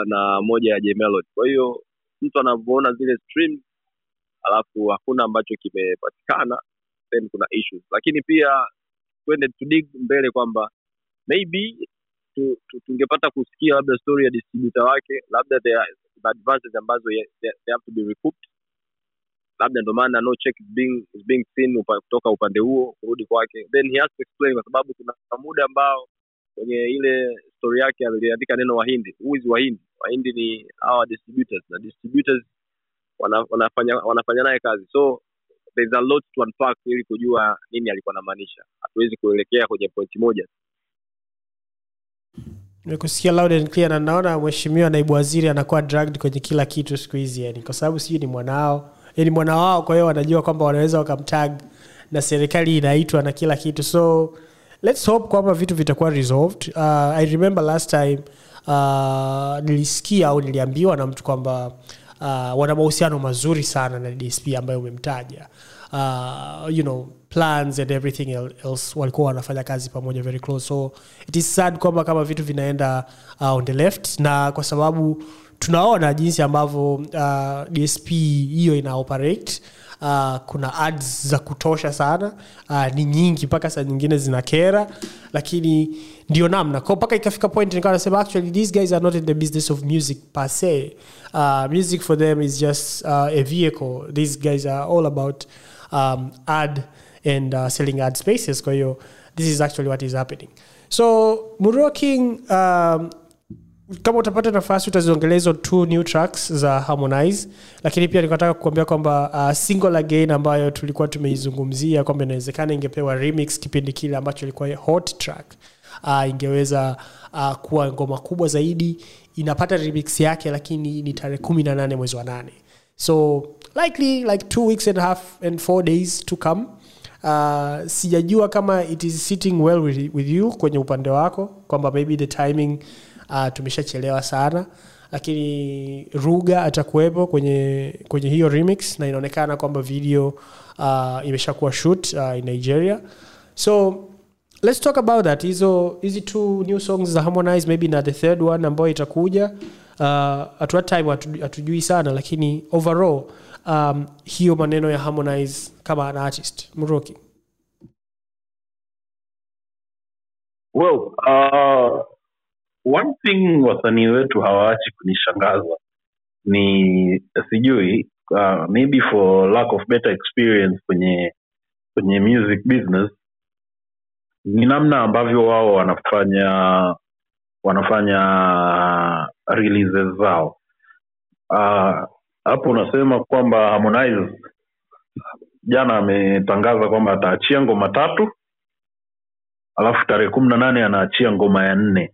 na moja ya J-Melody. kwa hiyo mtu anavyoona zile streams alafu hakuna ambacho kimepatikana then kuna issues lakini pia twende to dig mbele kwamba maybe tu- tu- tungepata kusikia labda story ya distributor wake labda the, the advances ambazo they, have to be recouped. Labda ndio maana no check is being, is being seen upa, kutoka upande huo kurudi kwake. Then he has to explain kwa sababu kuna muda ambao kwenye ile story yake aliandika neno wahindi. Who wahindi? Wahindi ni our distributors na distributors wana, wanafanya wanafanya naye kazi. So there's a lot to unpack ili kujua nini alikuwa anamaanisha. Hatuwezi kuelekea kwenye pointi moja nimekusikia loud and clear na naona mheshimiwa naibu waziri anakuwa dragged kwenye kila kitu siku hizi yani kwa sababu sijui ni mwanao. Ni mwana wao kwa hiyo wanajua kwamba wanaweza wakamtag na serikali inaitwa na kila kitu. So let's hope kwamba vitu vitakuwa resolved. Uh, i remember last time uh, nilisikia au niliambiwa na mtu kwamba uh, wana mahusiano mazuri sana na dsp ambayo umemtaja. Uh, you know plans and everything el- else walikuwa wanafanya kazi pamoja very close. So it is sad kwamba kama vitu vinaenda uh, on the left. Na kwa sababu tunaona jinsi ambavyo uh, dsp hiyo ina operate uh, kuna ads za kutosha sana uh, ni nyingi mpaka saa nyingine zina lakini ndio namna. Ko mpaka ikafika point nikawa nasema actually these guys are not in the business of music per uh, music for them is just uh, a vehicle. These guys are all about um, ad and uh, selling ad spaces. Kwa hiyo this is actually what is happening. So Muro um, kama utapata nafasi utaziongelea hizo two new tracks za harmonize. Lakini pia nikataka kukuambia kwamba uh, single again ambayo tulikuwa tumeizungumzia kwamba inawezekana ingepewa remix kipindi kile ambacho ilikuwa hot track uh, ingeweza uh, kuwa ngoma kubwa zaidi. Inapata remix yake lakini ni tarehe kumi na nane mwezi wa nane. So likely like two weeks and a half and four days to come uh, sijajua kama it is sitting well with, with you kwenye upande wako kwamba maybe the timing uh, tumeshachelewa sana lakini ruga atakuwepo kwenye kwenye hiyo remix na inaonekana kwamba video uh, imeshakuwa shoot uh, in nigeria. So let's talk about that. Hizo hizi two new songs za harmonize maybe na the third one ambayo itakuja uh, at what time hatujui sana lakini overall um, hiyo maneno ya harmonize kama an artist. Mroki. Well uh, one thing wasanii wetu hawaachi kunishangaza ni sijui uh, maybe for lack of better experience kwenye kwenye music business ni namna ambavyo wao wanafanya wanafanya releases zao. Ah, hapo unasema kwamba harmonize jana ametangaza kwamba ataachia ngoma tatu alafu tarehe kumi na nane anaachia ngoma ya nne.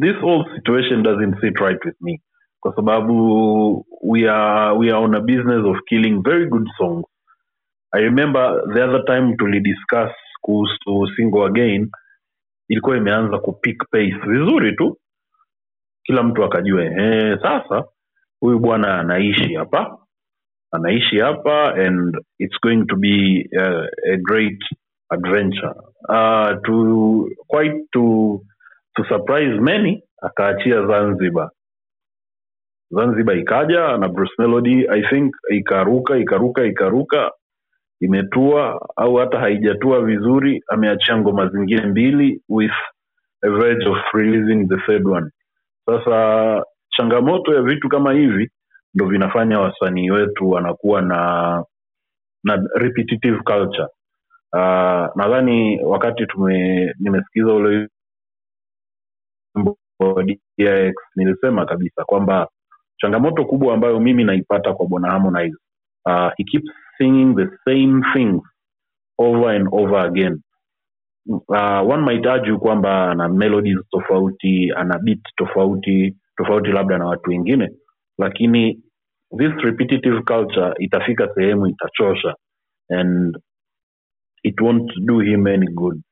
This whole situation doesn't sit right with me kwa sababu we are, we are on a business of killing very good songs. I remember the other time tulidiscuss kuhusu single again ilikuwa imeanza kupick pace vizuri tu kila mtu akajua ehe, sasa huyu bwana anaishi hapa anaishi hapa and it's going to be uh, a great adventure. Uh, to quite to to surprise many akaachia zanzibar. Zanzibar ikaja na bruce melody i think ikaruka ikaruka ikaruka imetua au hata haijatua vizuri ameachia ngoma zingine mbili with a verge of releasing the third one sasa changamoto ya vitu kama hivi ndo vinafanya wasanii wetu wanakuwa na na repetitive culture. Uh, nadhani wakati tume nimesikiza ule wimbo DX nilisema kabisa kwamba changamoto kubwa ambayo mimi naipata kwa bwana Harmonize uh, he keeps singing the same things over and over again uh, one might argue kwamba ana melodies tofauti ana beat tofauti tofauti labda na watu wengine. Lakini this repetitive culture itafika sehemu itachosha and it won't do him any good.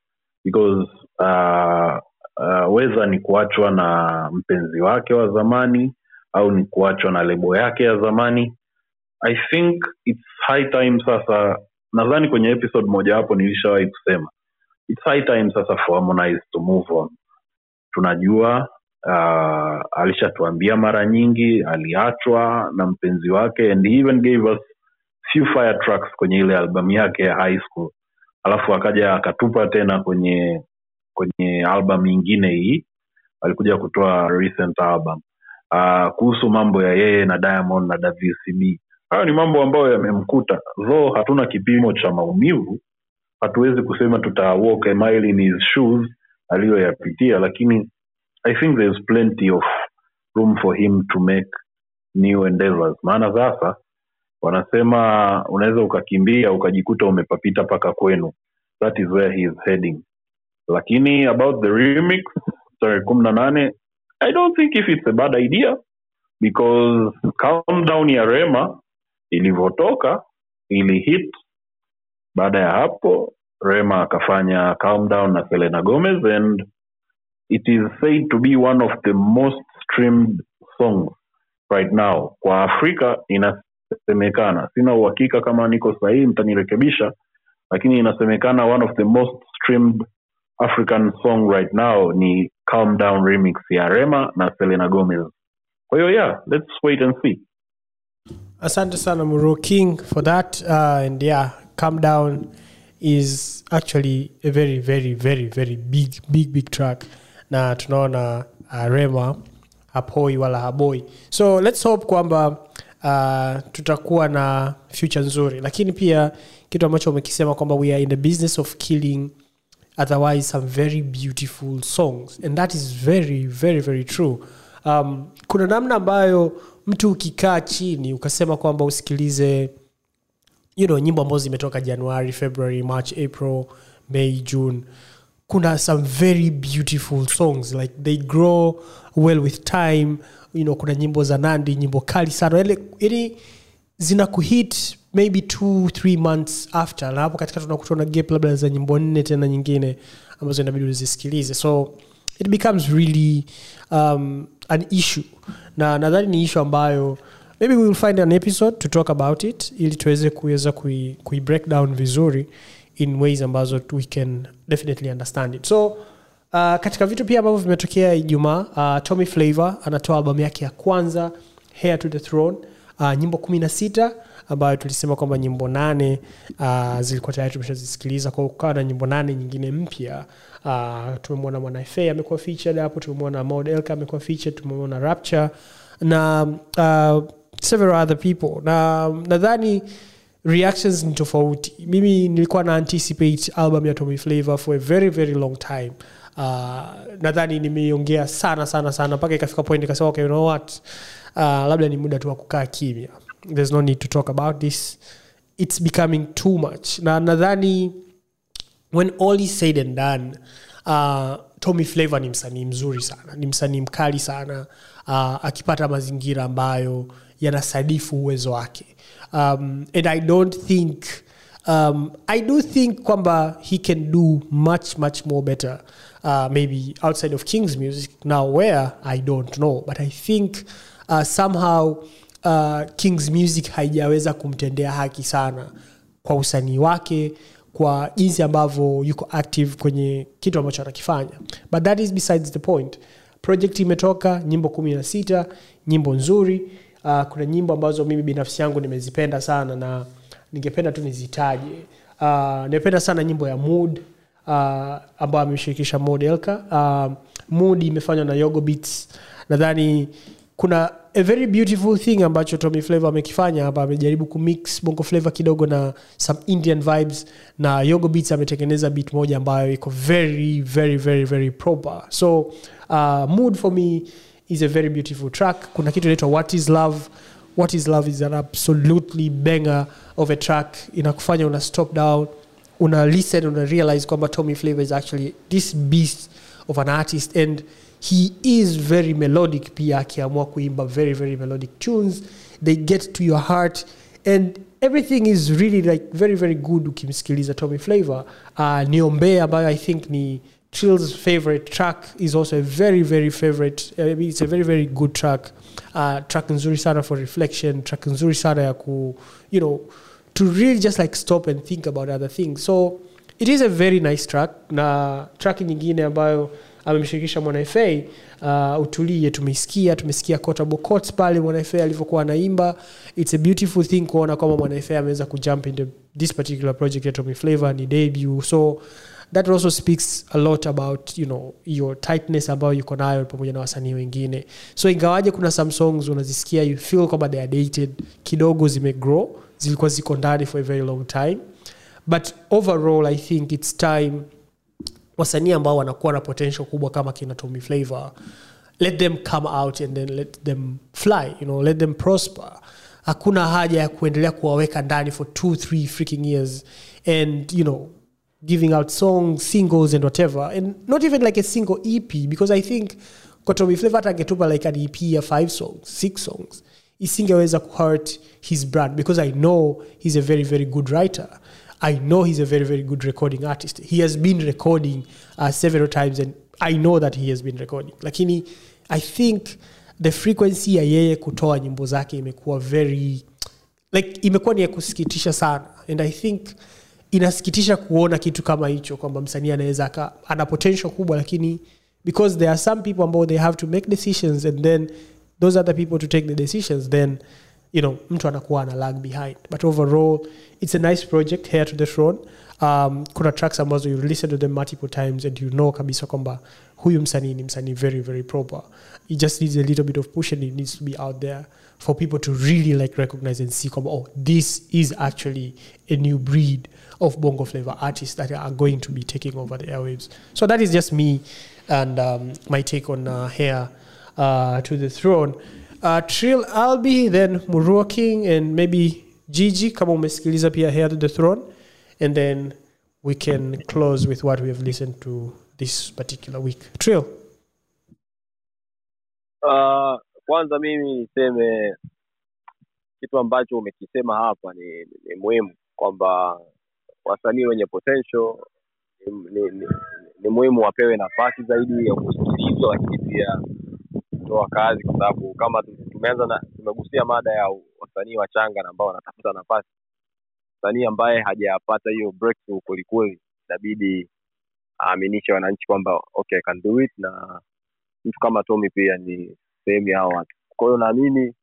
Because uh, uh, weza ni kuachwa na mpenzi wake wa zamani au ni kuachwa na lebo yake ya zamani i think its high time sasa. Nadhani kwenye episode mojawapo nilishawahi kusema its high time sasa for Harmonize to move on. Tunajua uh, alishatuambia mara nyingi aliachwa na mpenzi wake and he even gave us few fire tracks kwenye ile albamu yake ya high school. Alafu akaja akatupa tena kwenye kwenye albamu nyingine hii. Alikuja kutoa recent album. Uh, kuhusu mambo ya yeye na diamond na wcb hayo ni mambo ambayo yamemkuta. Though hatuna kipimo cha maumivu hatuwezi kusema tuta walk a mile in his shoes aliyoyapitia lakini i think there's plenty of room for him to make new endeavors. Maana sasa wanasema unaweza ukakimbia ukajikuta umepapita mpaka kwenu. That is where he is heading. Lakini about the remix tarehe kumi na nane i don't think if it's a bad idea because calm down ya rema ilivyotoka ili hit baada ya hapo rema akafanya calm down na selena gomez and it is said to be one of the most streamed songs right now. Kwa afrika inasemekana. Sina uhakika kama niko sahihi mtanirekebisha lakini inasemekana one of the most streamed african song right now ni calm down remix ya rema na selena gomez. Kwa hiyo yeah let's wait and see. Asante sana muro king for that. Uh, and yeah calm down is actually a very very very very big big big track. Na tunaona uh, rema hapoi wala haboi. So let's hope kwamba uh, tutakuwa na future nzuri. Lakini pia kitu ambacho umekisema kwamba we are in the business of killing otherwise some very beautiful songs. And that is very very very true. Um, kuna namna ambayo mtu ukikaa chini ukasema kwamba usikilize you know, nyimbo ambazo zimetoka january february march april may june. Kuna some very beautiful songs like they grow well with time. You know, kuna nyimbo za nandi nyimbo kali sana. Yani yani zina kuhit maybe two three months after. Na hapo katika tunakutana gap labda za nyimbo nne tena nyingine ambazo inabidi uzisikilize. So it becomes really um, an issue. Na nadhani ni issue ambayo maybe we will find an episode to talk about it ili tuweze kuweza kui, kui break down vizuri in ways ambazo we can definitely understand it. So uh, katika vitu pia ambavyo vimetokea ijumaa uh, tommy flavor anatoa albamu yake ya kwanza hair to the throne. Uh, nyimbo kumi na sita ambayo tulisema kwamba nyimbo nane uh, zilikuwa tayari tumeshazisikiliza. Kwa ukawa na nyimbo nane nyingine mpya uh, tumemwona mwanafe amekuwa featured hapo tumemwona mod elka amekuwa featured tumemwona rapture. Na uh, several other people. Na nadhani reactions ni tofauti. Mimi nilikuwa na anticipate album ya tommy flavor for a very very long time. Uh, nadhani nimeiongea sana sana sana mpaka ikafika point ikasema okay, you know what? Uh, labda ni muda tu wa kukaa kimya. There's no need to talk about this. It's becoming too much. Na nadhani when all is said and done uh, tommy flavor ni msanii mzuri sana. Ni msanii mkali sana. Uh, akipata mazingira ambayo yanasadifu uwezo wake. Um, and i don't think um, i do think kwamba he can do much much more better uh, maybe outside of king's music. Now where i don't know. But i think uh, somehow uh, king's music haijaweza kumtendea haki sana kwa usanii wake kwa jinsi ambavyo yuko active kwenye kitu ambacho anakifanya. But that is besides the point. Project imetoka nyimbo kumi na sita nyimbo nzuri uh, kuna nyimbo ambazo mimi binafsi yangu nimezipenda sana na ningependa tu nizitaje. Uh, nimependa sana nyimbo ya mood uh, ambayo ameshirikisha modelka uh, mood imefanywa na yogo beats. Nadhani kuna a very beautiful thing ambacho tommy flavor amekifanya hapa. Amejaribu kumix bongo flavor kidogo na some indian vibes na yogo beats ametengeneza beat moja ambayo iko very very very very proper. So uh, mood for me is a very beautiful track. Kuna kitu inaitwa what is love? What is love is an absolutely banger of a track. Inakufanya una stop down una listen una realize kwamba tommy flavor is actually this beast of an artist. And he is very melodic pia akiamua kuimba very very melodic tunes. They get to your heart. And everything is really like very very good. Ukimsikiliza tommy flavor uh, niombee ambayo i think ni Trill's favorite track is also a very very favorite uh, it's a very very good track. Uh, track nzuri sana for reflection track nzuri sana ya you know to really just like stop and think about other things. So it is a very nice track. Na track nyingine ambayo amemshirikisha mwanafa uh, utulie tumeisikia tumesikia quotable quotes pale mwanafa alivyokuwa anaimba. It's a beautiful thing kuona kwamba mwanafa ameweza kujump into this particular project ya tommy flavor ni debut. So that also speaks a lot about you know your tightness ambayo yuko nayo pamoja na wasanii wengine. So ingawaje kuna some songs unazisikia you feel kwamba they are dated kidogo zimegrow zilikuwa ziko ndani for a very long time. But overall i think its time wasanii ambao wanakuwa na potential kubwa kama kina tommy flavor let them come out and then let them fly you know let them prosper. Hakuna haja ya kuendelea kuwaweka ndani for two three freaking years and you know giving out songs singles and whatever and not even like a single ep because i think kwa tommy flavor angetupa like an ep ya five songs six songs isingeweza kuhurt his brand because i know he's a very very good writer I know he's a very, very good recording artist. He has been recording uh, several times, and I know that he has been recording. Lakini, I think the frequency ya yeye kutoa nyimbo zake imekuwa very like imekuwa ni ya kusikitisha sana and i think inasikitisha kuona kitu kama hicho kwamba msanii anaweza ana potential kubwa lakini because there are some people ambao they have to make decisions and then those other people to take the decisions then you know mtu anakuwa ana lag behind. But overall it's a nice project here to the throne. Um, kuna tracks ambazo you listen to them multiple times and you know kabisa kwamba huyu msanii ni msanii very very proper. It just needs a little bit of push and it needs to be out there for people to really like recognize and see kwamba oh this is actually a new breed of bongo flavor artists that are going to be taking over the airwaves. So that is just me and um, my take on uh, hair uh, to the throne. Uh, trill albi then murua king and maybe gigi kama umesikiliza pia hair to the throne. And then we can close with what we have listened to this particular week. Trill. Uh, mimi niseme kitu ambacho umekisema hapa ni, ni muhimu kwamba wasanii wenye potential ni, ni, ni, ni muhimu wapewe nafasi zaidi ya kusikilizwa, lakini pia kutoa kazi, kwa sababu kama tumeanza na tumegusia mada ya wasanii wachanga na ambao wanatafuta nafasi. Msanii ambaye hajapata hiyo breakthrough kwelikweli, inabidi aaminishe wananchi kwamba okay, can do it na mtu kama Tommy pia ni sehemu ya hao watu. Kwa hiyo naamini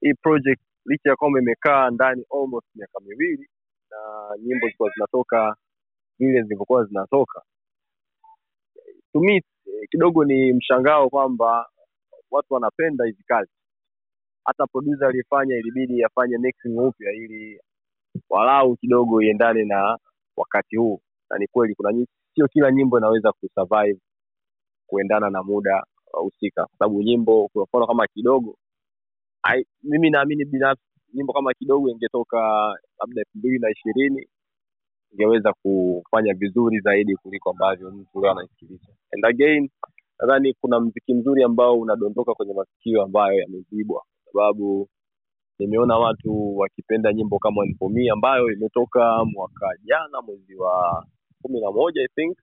hii project licha ya kwamba imekaa ndani almost miaka miwili na nyimbo zilikuwa zinatoka vile zilivyokuwa zinatoka, to eh, kidogo ni mshangao kwamba watu wanapenda hizi kazi. Hata producer aliyefanya ilibidi afanye mixing upya ili walau kidogo iendane na wakati huu, na ni kweli kuna sio kila nyimbo inaweza kusurvive kuendana na muda uh, husika, kwa sababu nyimbo kwa mfano kama kidogo mimi naamini binafsi nyimbo kama kidogo ingetoka labda elfu mbili na ishirini ingeweza kufanya vizuri zaidi kuliko ambavyo mtu leo anaisikiliza. And again nadhani kuna mziki mzuri ambao unadondoka kwenye masikio ambayo yamezibwa, kwa sababu nimeona watu wakipenda nyimbo kama One ambayo imetoka mwaka jana mwezi wa kumi na moja I think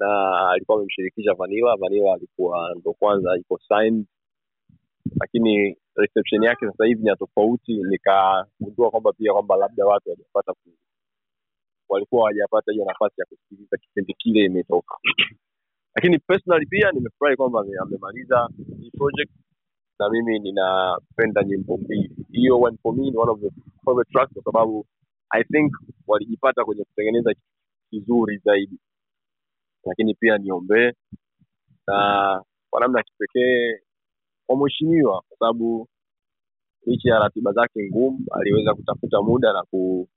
na alikuwa amemshirikisha Vanilla. Vanilla alikuwa ndo kwanza iko signed, lakini reception yake sasa hivi ni tofauti. Nikagundua kwamba pia kwamba labda watu hawajapata ku- walikuwa hawajapata hiyo nafasi ya kusikiliza kipindi kile imetoka. Lakini personally pia nimefurahi kwamba amemaliza hii project na mimi ninapenda nyimbo mbili. Hiyo One For Me ni one of the favorite tracks kwa sababu I think walijipata kwenye kutengeneza kizuri zaidi lakini pia niombee na kwa namna kipekee kwa mheshimiwa kwa sababu licha ya ratiba zake ngumu aliweza kutafuta muda na ku,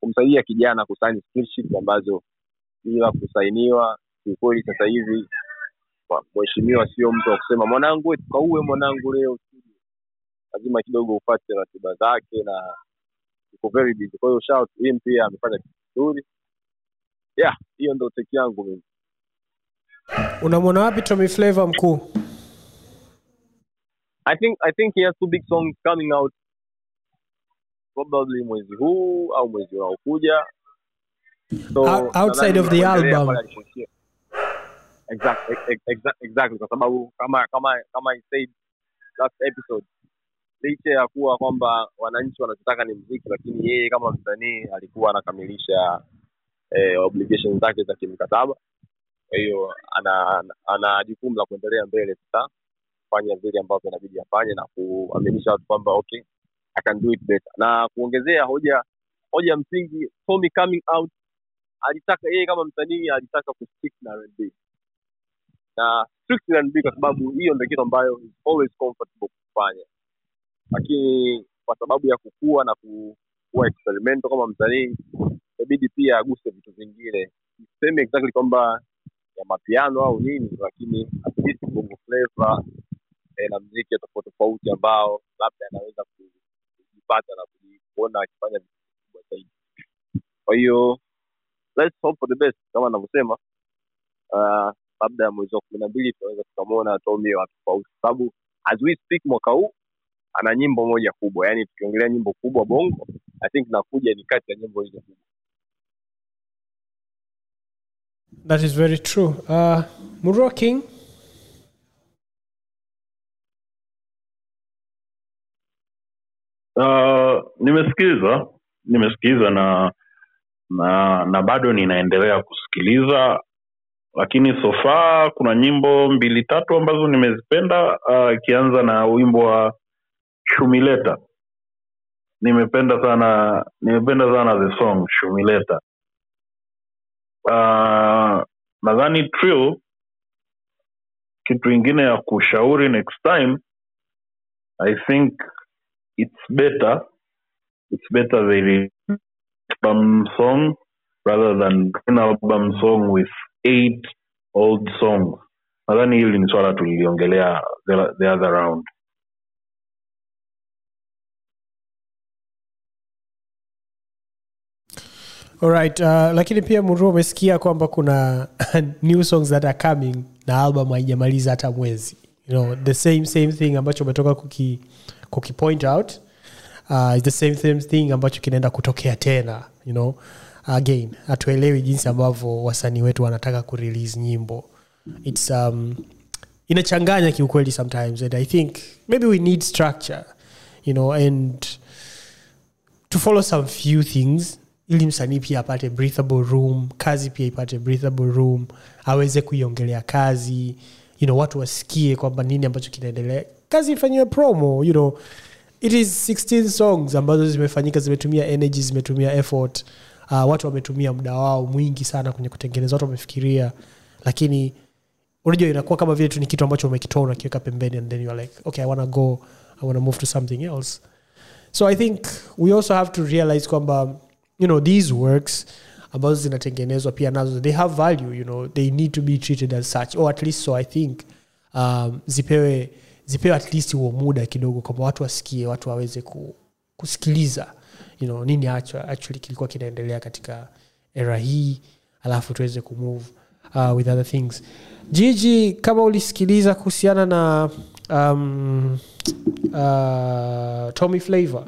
kumsaidia kijana kusaini ambazo bila kusainiwa. Kiukweli sasa hivi mheshimiwa sio mtu wa kusema mwanangu tukauwe mwanangu leo. Lazima kidogo upate ratiba zake na iko very busy. Kwa hiyo shout him pia amefanya kitu yeah hiyo ndo teki yangu mimi. Unamwona wapi tommy flavor mkuu I think I think he has two big songs coming out probably mwezi huu au mwezi unaokuja. So, Out- outside of the album. ex- ex- exactly kwa sababu kama kama kama I said last episode licha ya kuwa kwamba wananchi wanachotaka ni mziki lakini yeye kama msanii alikuwa anakamilisha eh, obligations zake za kimkataba kwa hiyo ana ana jukumu la kuendelea mbele sasa kufanya vile ambavyo inabidi afanye na kuaminisha watu kwamba okay I can do it better. Na kuongezea hoja hoja ya msingi Tommy coming out alitaka yeye kama msanii alitaka kustick na R&B na strict na R&B kwa sababu hiyo ndio kitu ambayo is always comfortable kufanya. Lakini kwa sababu ya kukua na ku- kuwa experimental kama msanii inabidi pia aguse vitu vingine. Sisemi exactly kwamba ya mapiano au nini lakini at least bongo flava eh, na mziki tofauti tofauti ambao labda anaweza kujipata na kuona akifanya vikubwa zaidi. Kwa hiyo let's hope for the best kama anavyosema uh, labda mwezi wa kumi na mbili tunaweza tukamwona Tommy wa tofauti. Sababu as we speak mwaka huu ana nyimbo moja kubwa. Yaani tukiongelea nyimbo kubwa bongo i think nakuja ni kati ya nyimbo hizo kubwa. That is very true. Uh, Muro king Uh, nimesikiza nimesikiza na na na bado ninaendelea kusikiliza lakini sofa kuna nyimbo mbili tatu ambazo nimezipenda uh, ikianza na wimbo wa shumileta. Nimependa sana nimependa sana the song shumileta. Uh, nadhani trill kitu ingine ya kushauri next time i think it's better. It's better they album song rather than an album song with eight old songs. Nadhani hili ni swala tuliliongelea the, the other round. Alright uh, lakini pia mru umesikia kwamba kuna new songs that are coming na album haijamaliza hata mwezi. You know, the same same thing ambacho umetoka kuki, kuki point out uh, is the same same thing ambacho kinaenda kutokea tena you know? Again hatuelewi jinsi ambavyo wasanii wetu wanataka kurelease nyimbo. Its um, inachanganya kiukweli sometimes and i think maybe we need structure you know and to follow some few things ili msanii pia apate breathable room kazi pia ipate breathable room aweze kuiongelea kazi you know, watu wasikie kwamba nini ambacho kinaendelea kazi ifanyiwe promo you know, it is 16 songs ambazo zimefanyika zimetumia energy zimetumia effort. Uh, watu wametumia muda wao mwingi sana kwenye kutengeneza watu wamefikiria. Lakini unajua inakuwa kama vile tu ni kitu ambacho umekitoa unakiweka pembeni and then you're like okay i wanna go i wanna move to something else. So i think we also have to realize kwamba you know these works ambazo zinatengenezwa pia nazo they have value you know. They need to be treated as such or at least so i think um, zipewe zipewe at least huo muda kidogo kwamba watu wasikie watu waweze ku, kusikiliza you know nini actually, kilikuwa kinaendelea katika era hii alafu tuweze kumove uh, with other things. Jiji kama ulisikiliza kuhusiana na um, uh, tommy flavor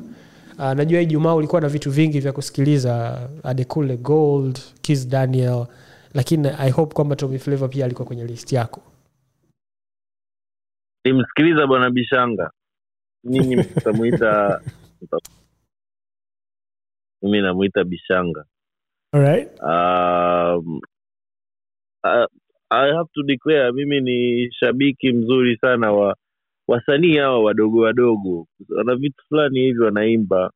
uh, najua ijumaa ulikuwa na vitu vingi vya kusikiliza adekule gold kis daniel lakini i hope kwamba tommy flavor pia alikuwa kwenye list yako nimsikiliza bwana bishanga ninyi mtamwita mta- mimi namwita bishanga Alright? um, I, I have to declare mimi ni shabiki mzuri sana wa wasanii hawa wadogo wadogo wana vitu fulani hivi wanaimba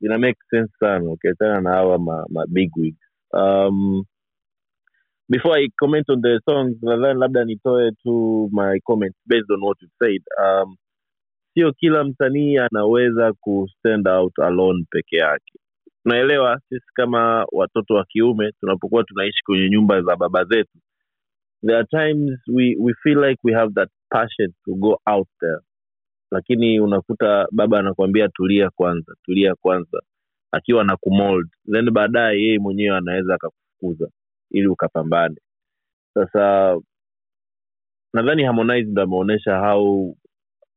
vina make sense sana ukiachana na hawa ma, ma big wigs. um, before i comment on the songs nadhani labda nitoe tu my comments based on what you've said. Um, sio kila msanii anaweza ku stand out alone peke yake. Unaelewa, sisi kama watoto wa kiume tunapokuwa tunaishi kwenye nyumba za baba zetu there are times we, we feel like we have that passion to go out there. Lakini unakuta baba anakuambia tulia kwanza tulia kwanza akiwa na kumold then baadaye yeye mwenyewe anaweza akakufukuza ili ukapambane. Sasa nadhani harmonize ameonyesha how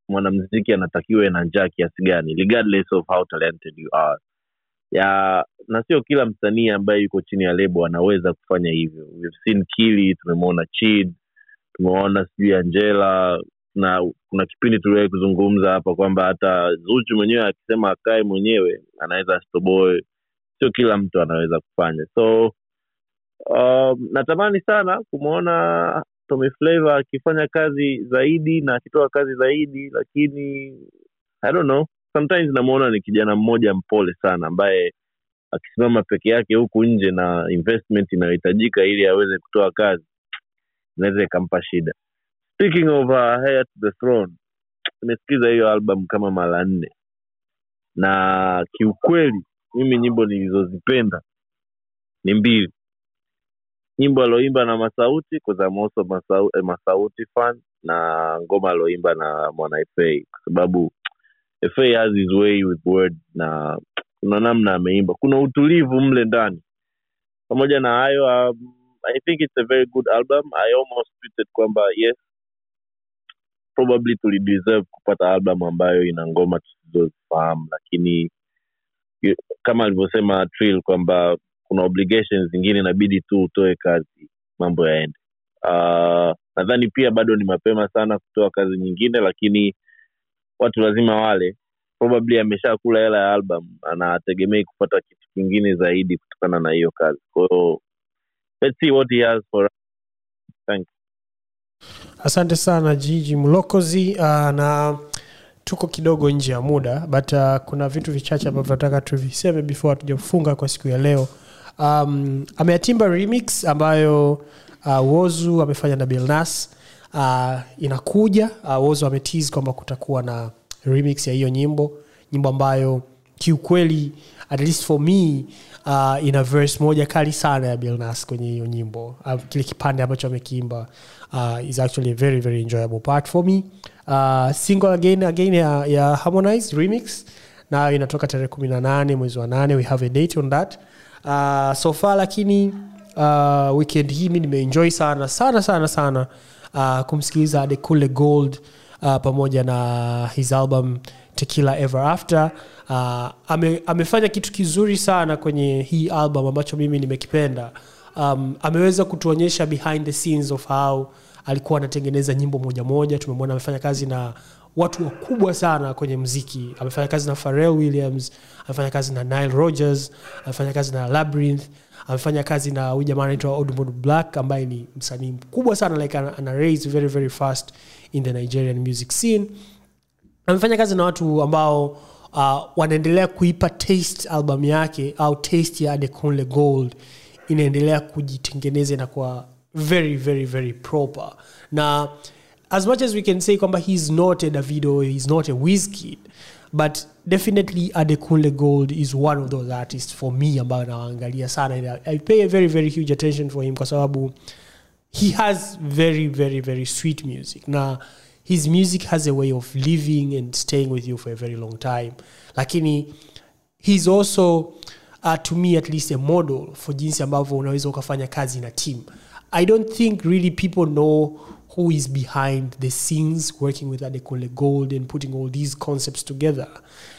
mwanamziki anatakiwa na njaa kiasi gani regardless of how talented you are. Ya na sio kila msanii ambaye yuko chini ya lebo anaweza kufanya hivyo. We've seen kili tumemwona chid tumeona sijui angela na kuna kipindi tuliwahi kuzungumza hapa kwamba hata zuchu mwenyewe akisema akae mwenyewe anaweza asitoboe sio kila mtu anaweza kufanya. So um, natamani sana kumwona Tommy Flavor akifanya kazi zaidi na akitoa kazi zaidi lakini I don't know. Sometimes namuona ni kijana mmoja mpole sana ambaye akisimama peke yake huku nje na investment inayohitajika ili aweze kutoa kazi inaweza ikampa shida. Speaking of uh, the throne nimesikiza hiyo album kama mara nne. Na kiukweli mimi nyimbo nilizozipenda ni mbili nyimbo alioimba na masauti kwa I'm also masau, eh, masauti fan na ngoma alioimba na mwana FA kwa sababu FA has his way with words na kuna namna ameimba. Kuna utulivu mle ndani. Pamoja na hayo um, i think it's a very good album. I almost tweeted kwamba yes probably tulideserve kupata album ambayo ina ngoma tusizozifahamu. Lakini kama alivyosema trill kwamba kuna obligations zingine inabidi tu utoe kazi mambo yaende uh, nadhani pia bado ni mapema sana kutoa kazi nyingine lakini watu lazima wale probably ameshakula hela ya album anategemei kupata kitu kingine zaidi kutokana na hiyo kazi kwahiyo let's see what he has for. Thank you. asante sana jiji mlokozi uh, na tuko kidogo nje ya muda but uh, kuna vitu vichache ambavyo nataka tuviseme before hatujafunga kwa siku ya leo um, ameatimba remix ambayo uh, wozu amefanya na bilnas uh, inakuja uh, wozu ametis kwamba kutakuwa na remix ya hiyo nyimbo. Nyimbo ambayo kiukweli at least for me uh, ina verse moja kali sana ya bilnas kwenye hiyo nyimbo. Uh, kile kipande ambacho amekiimba uh, is actually a very very enjoyable part for me. Uh, single again again ya, ya harmonize remix. Nayo inatoka tarehe kumi na nane mwezi wa 8 we have a date on that uh, so lakini uh, weekend hii mi nimeenjoy sana sana sana sana uh, kumsikiliza adekule gold uh, pamoja na his album tequila ever after. Uh, ame, amefanya kitu kizuri sana kwenye hii album ambacho mimi nimekipenda. Um, ameweza kutuonyesha behind the scenes of how alikuwa anatengeneza nyimbo moja moja. Tumemwona amefanya kazi na watu wakubwa sana kwenye mziki amefanya kazi na Pharrell Williams amefanya kazi na Nile Rogers, amefanya kazi na Labyrinth amefanya kazi na huyu jamaa anaitwa Odumbodu Black ambaye ni msanii mkubwa sana like ana, ana raise very very fast in the Nigerian music scene. Amefanya kazi na watu ambao uh, wanaendelea kuipa taste album yake au taste ya Adekunle Gold inaendelea kujitengeneza na kwa very very very proper. Na as much as we can say kwamba he's not a davido he's not a Wizkid but definitely adekunle gold is one of those artists for me ambayo nawaangalia sana. I- i pay a very very huge attention for him kwa sababu he has very very very sweet music. Na his music has a way of living and staying with you for a very long time. Lakini he's also uh, to me at least a model for jinsi ambavyo unaweza ukafanya kazi na team. I don't think really people know who is behind the scenes working with adekole gold and putting all these concepts together.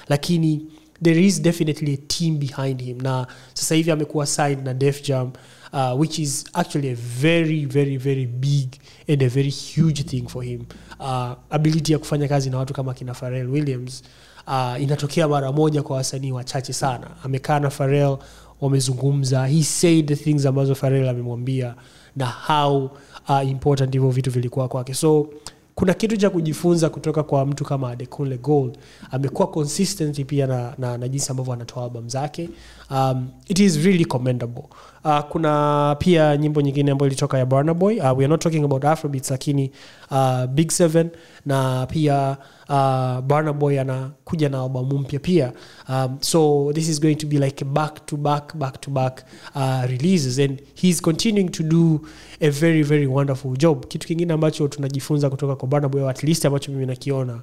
Lakini there is definitely a team behind him. Na sasa hivi amekuwa signed na def jam uh, which is actually a very very very big and a very huge thing for him. Uh, ability ya kufanya kazi na watu kama kina Pharrell Williams uh, inatokea mara moja kwa wasanii wachache sana. Amekaa na Pharrell wamezungumza. He said the things ambazo Pharrell amemwambia na how uh, important hivyo vitu vilikuwa kwake. So kuna kitu cha kujifunza kutoka kwa mtu kama adekunle gold. Amekuwa consistent pia na, na, na jinsi ambavyo anatoa album zake um, it is really commendable. Uh, kuna pia nyimbo nyingine ambayo ilitoka ya barnaboy uh, we not talking about afrobeats lakini uh, big seven na pia uh, barnaboy anakuja na albamu mpya pia. Um, so this is going to be like back to back back to back uh, releases and heis continuing to do a very very wonderful job. Kitu kingine ambacho tunajifunza kutoka kwa barnaboy at least ambacho mimi nakiona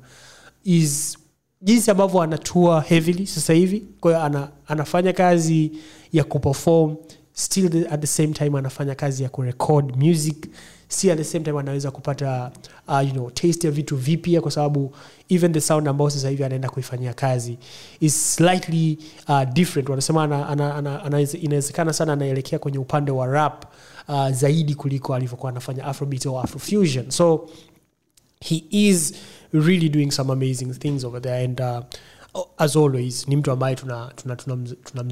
is jinsi ambavyo anatua heavily sasa hivi kwahiyo ana, anafanya kazi ya kuperform still at the same time anafanya kazi ya kurecord music si at the same time anaweza kupata uh, you know, taste ya vitu vipya kwa sababu even the sound ambao sasa hivi anaenda kuifanyia kazi is slightly uh, different. Wanasema ana, ana, ana, ana, inawezekana sana anaelekea kwenye upande wa rap uh, zaidi kuliko alivyokuwa anafanya afrobeat au afrofusion. So he is really doing some amazing things over there. And uh, as always ni mtu ambaye tunamzingatia tuna, tuna,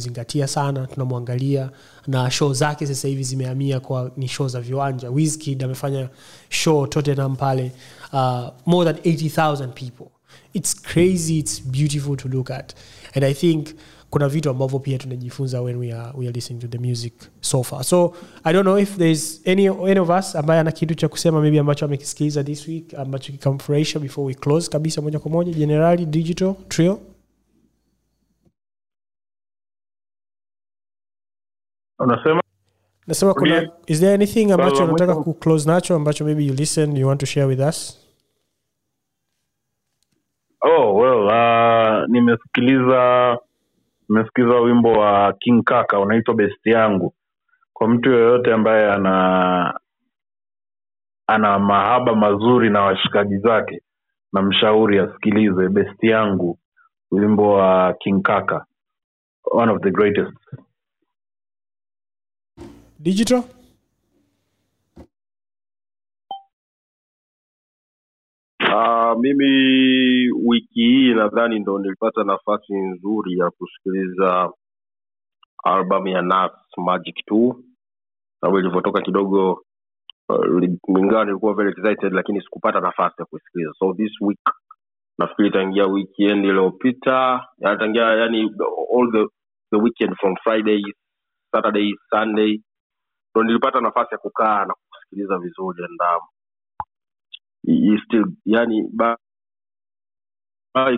tuna, tuna sana tunamwangalia. Na show zake sasa hivi zimehamia kwa ni show za viwanja. Wiskid amefanya show tottenham pale uh, more than 80000 people. It's crazy it's beautiful to look at. And i think kuna vitu ambavyo pia tunajifunza when we are, we are listening to the music so far. So i don't know if there's any, any of us ambaye ana kitu cha kusema maybe ambacho amekisikiliza this week ambacho kikamfurahisha before we close kabisa moja kwa moja. Generali digital trio? Unasema? Nasema kuna is there anything ambacho unataka kuclose nacho ambacho maybe you listen you want to share with us? Oh well uh, nimesikiliza nimesikiliza wimbo wa king kaka unaitwa besti yangu. Kwa mtu yoyote ambaye ana ana mahaba mazuri na washikaji zake na mshauri asikilize besti yangu wimbo wa king kaka one of the greatest. Digital Uh, mimi wiki hii nadhani ndo nilipata nafasi nzuri ya kusikiliza album ya Nas Magic 2 sababu ilivyotoka kidogo uh, ingawa nilikuwa very excited lakini sikupata nafasi ya kusikiliza. So this week nafikiri tangia weekend iliyopita ya tangia yani all the, the weekend from friday saturday sunday ndo nilipata nafasi ya kukaa na kusikiliza vizuri and um, he still yani ba, ba,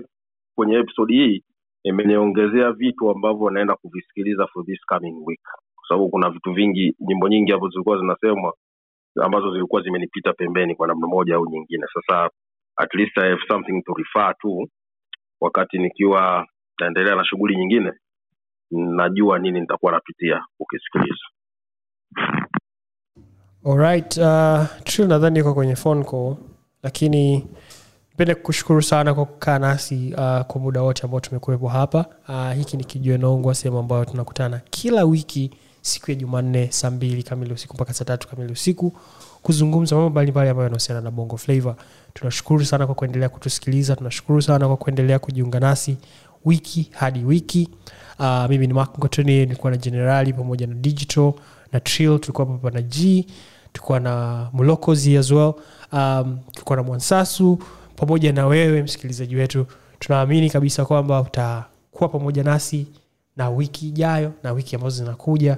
kwenye episode hii imeniongezea vitu ambavyo naenda kuvisikiliza for this coming week. Kwa sababu kuna vitu vingi nyimbo nyingi ambazo zilikuwa zinasemwa ambazo zilikuwa zimenipita pembeni kwa namna moja au nyingine. Sasa at least I have something to refer to wakati nikiwa naendelea na shughuli nyingine najua nini nitakuwa napitia ukisikiliza. Alright uh, nadhani iko kwenye phone call lakini pende kushukuru sana kwa kukaa nasi uh, kwa muda wote ambao tumekuwepo hapa. Uh, hiki ni kijue nongwa sehemu ambayo tunakutana kila wiki siku ya jumanne saa mbili kamili usiku mpaka saa tatu kamili usiku kuzungumza mambo mbalimbali ambayo yanahusiana na bongo flavo tunashukuru sana kwa kuendelea kutusikiliza tunashukuru sana kwa kuendelea kujiunga nasi wiki hadi wiki. Uh, mimi ni mak Ngotoni nilikuwa na jenerali pamoja na digital na trill tulikuwa pamoja na g tulikuwa na mlokozi as well. Um, tulikuwa na mwansasu pamoja na wewe msikilizaji wetu. Tunaamini kabisa kwamba utakuwa pamoja nasi na wiki ijayo na wiki ambazo zinakuja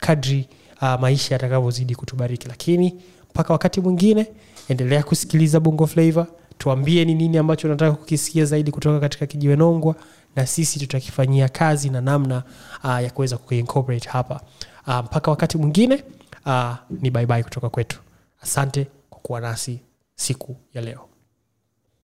kadri uh, maisha yatakavyozidi kutubariki. Lakini mpaka wakati mwingine endelea kusikiliza bongo flavor tuambie ni nini ambacho unataka kukisikia zaidi kutoka katika kijiwe nongwa na sisi tutakifanyia kazi na namna uh, ya kuweza kuincorporate hapa. Uh, mpaka wakati mwingine uh, ni bye kutoka kwetu. Asante kwa kuwa nasi siku ya leo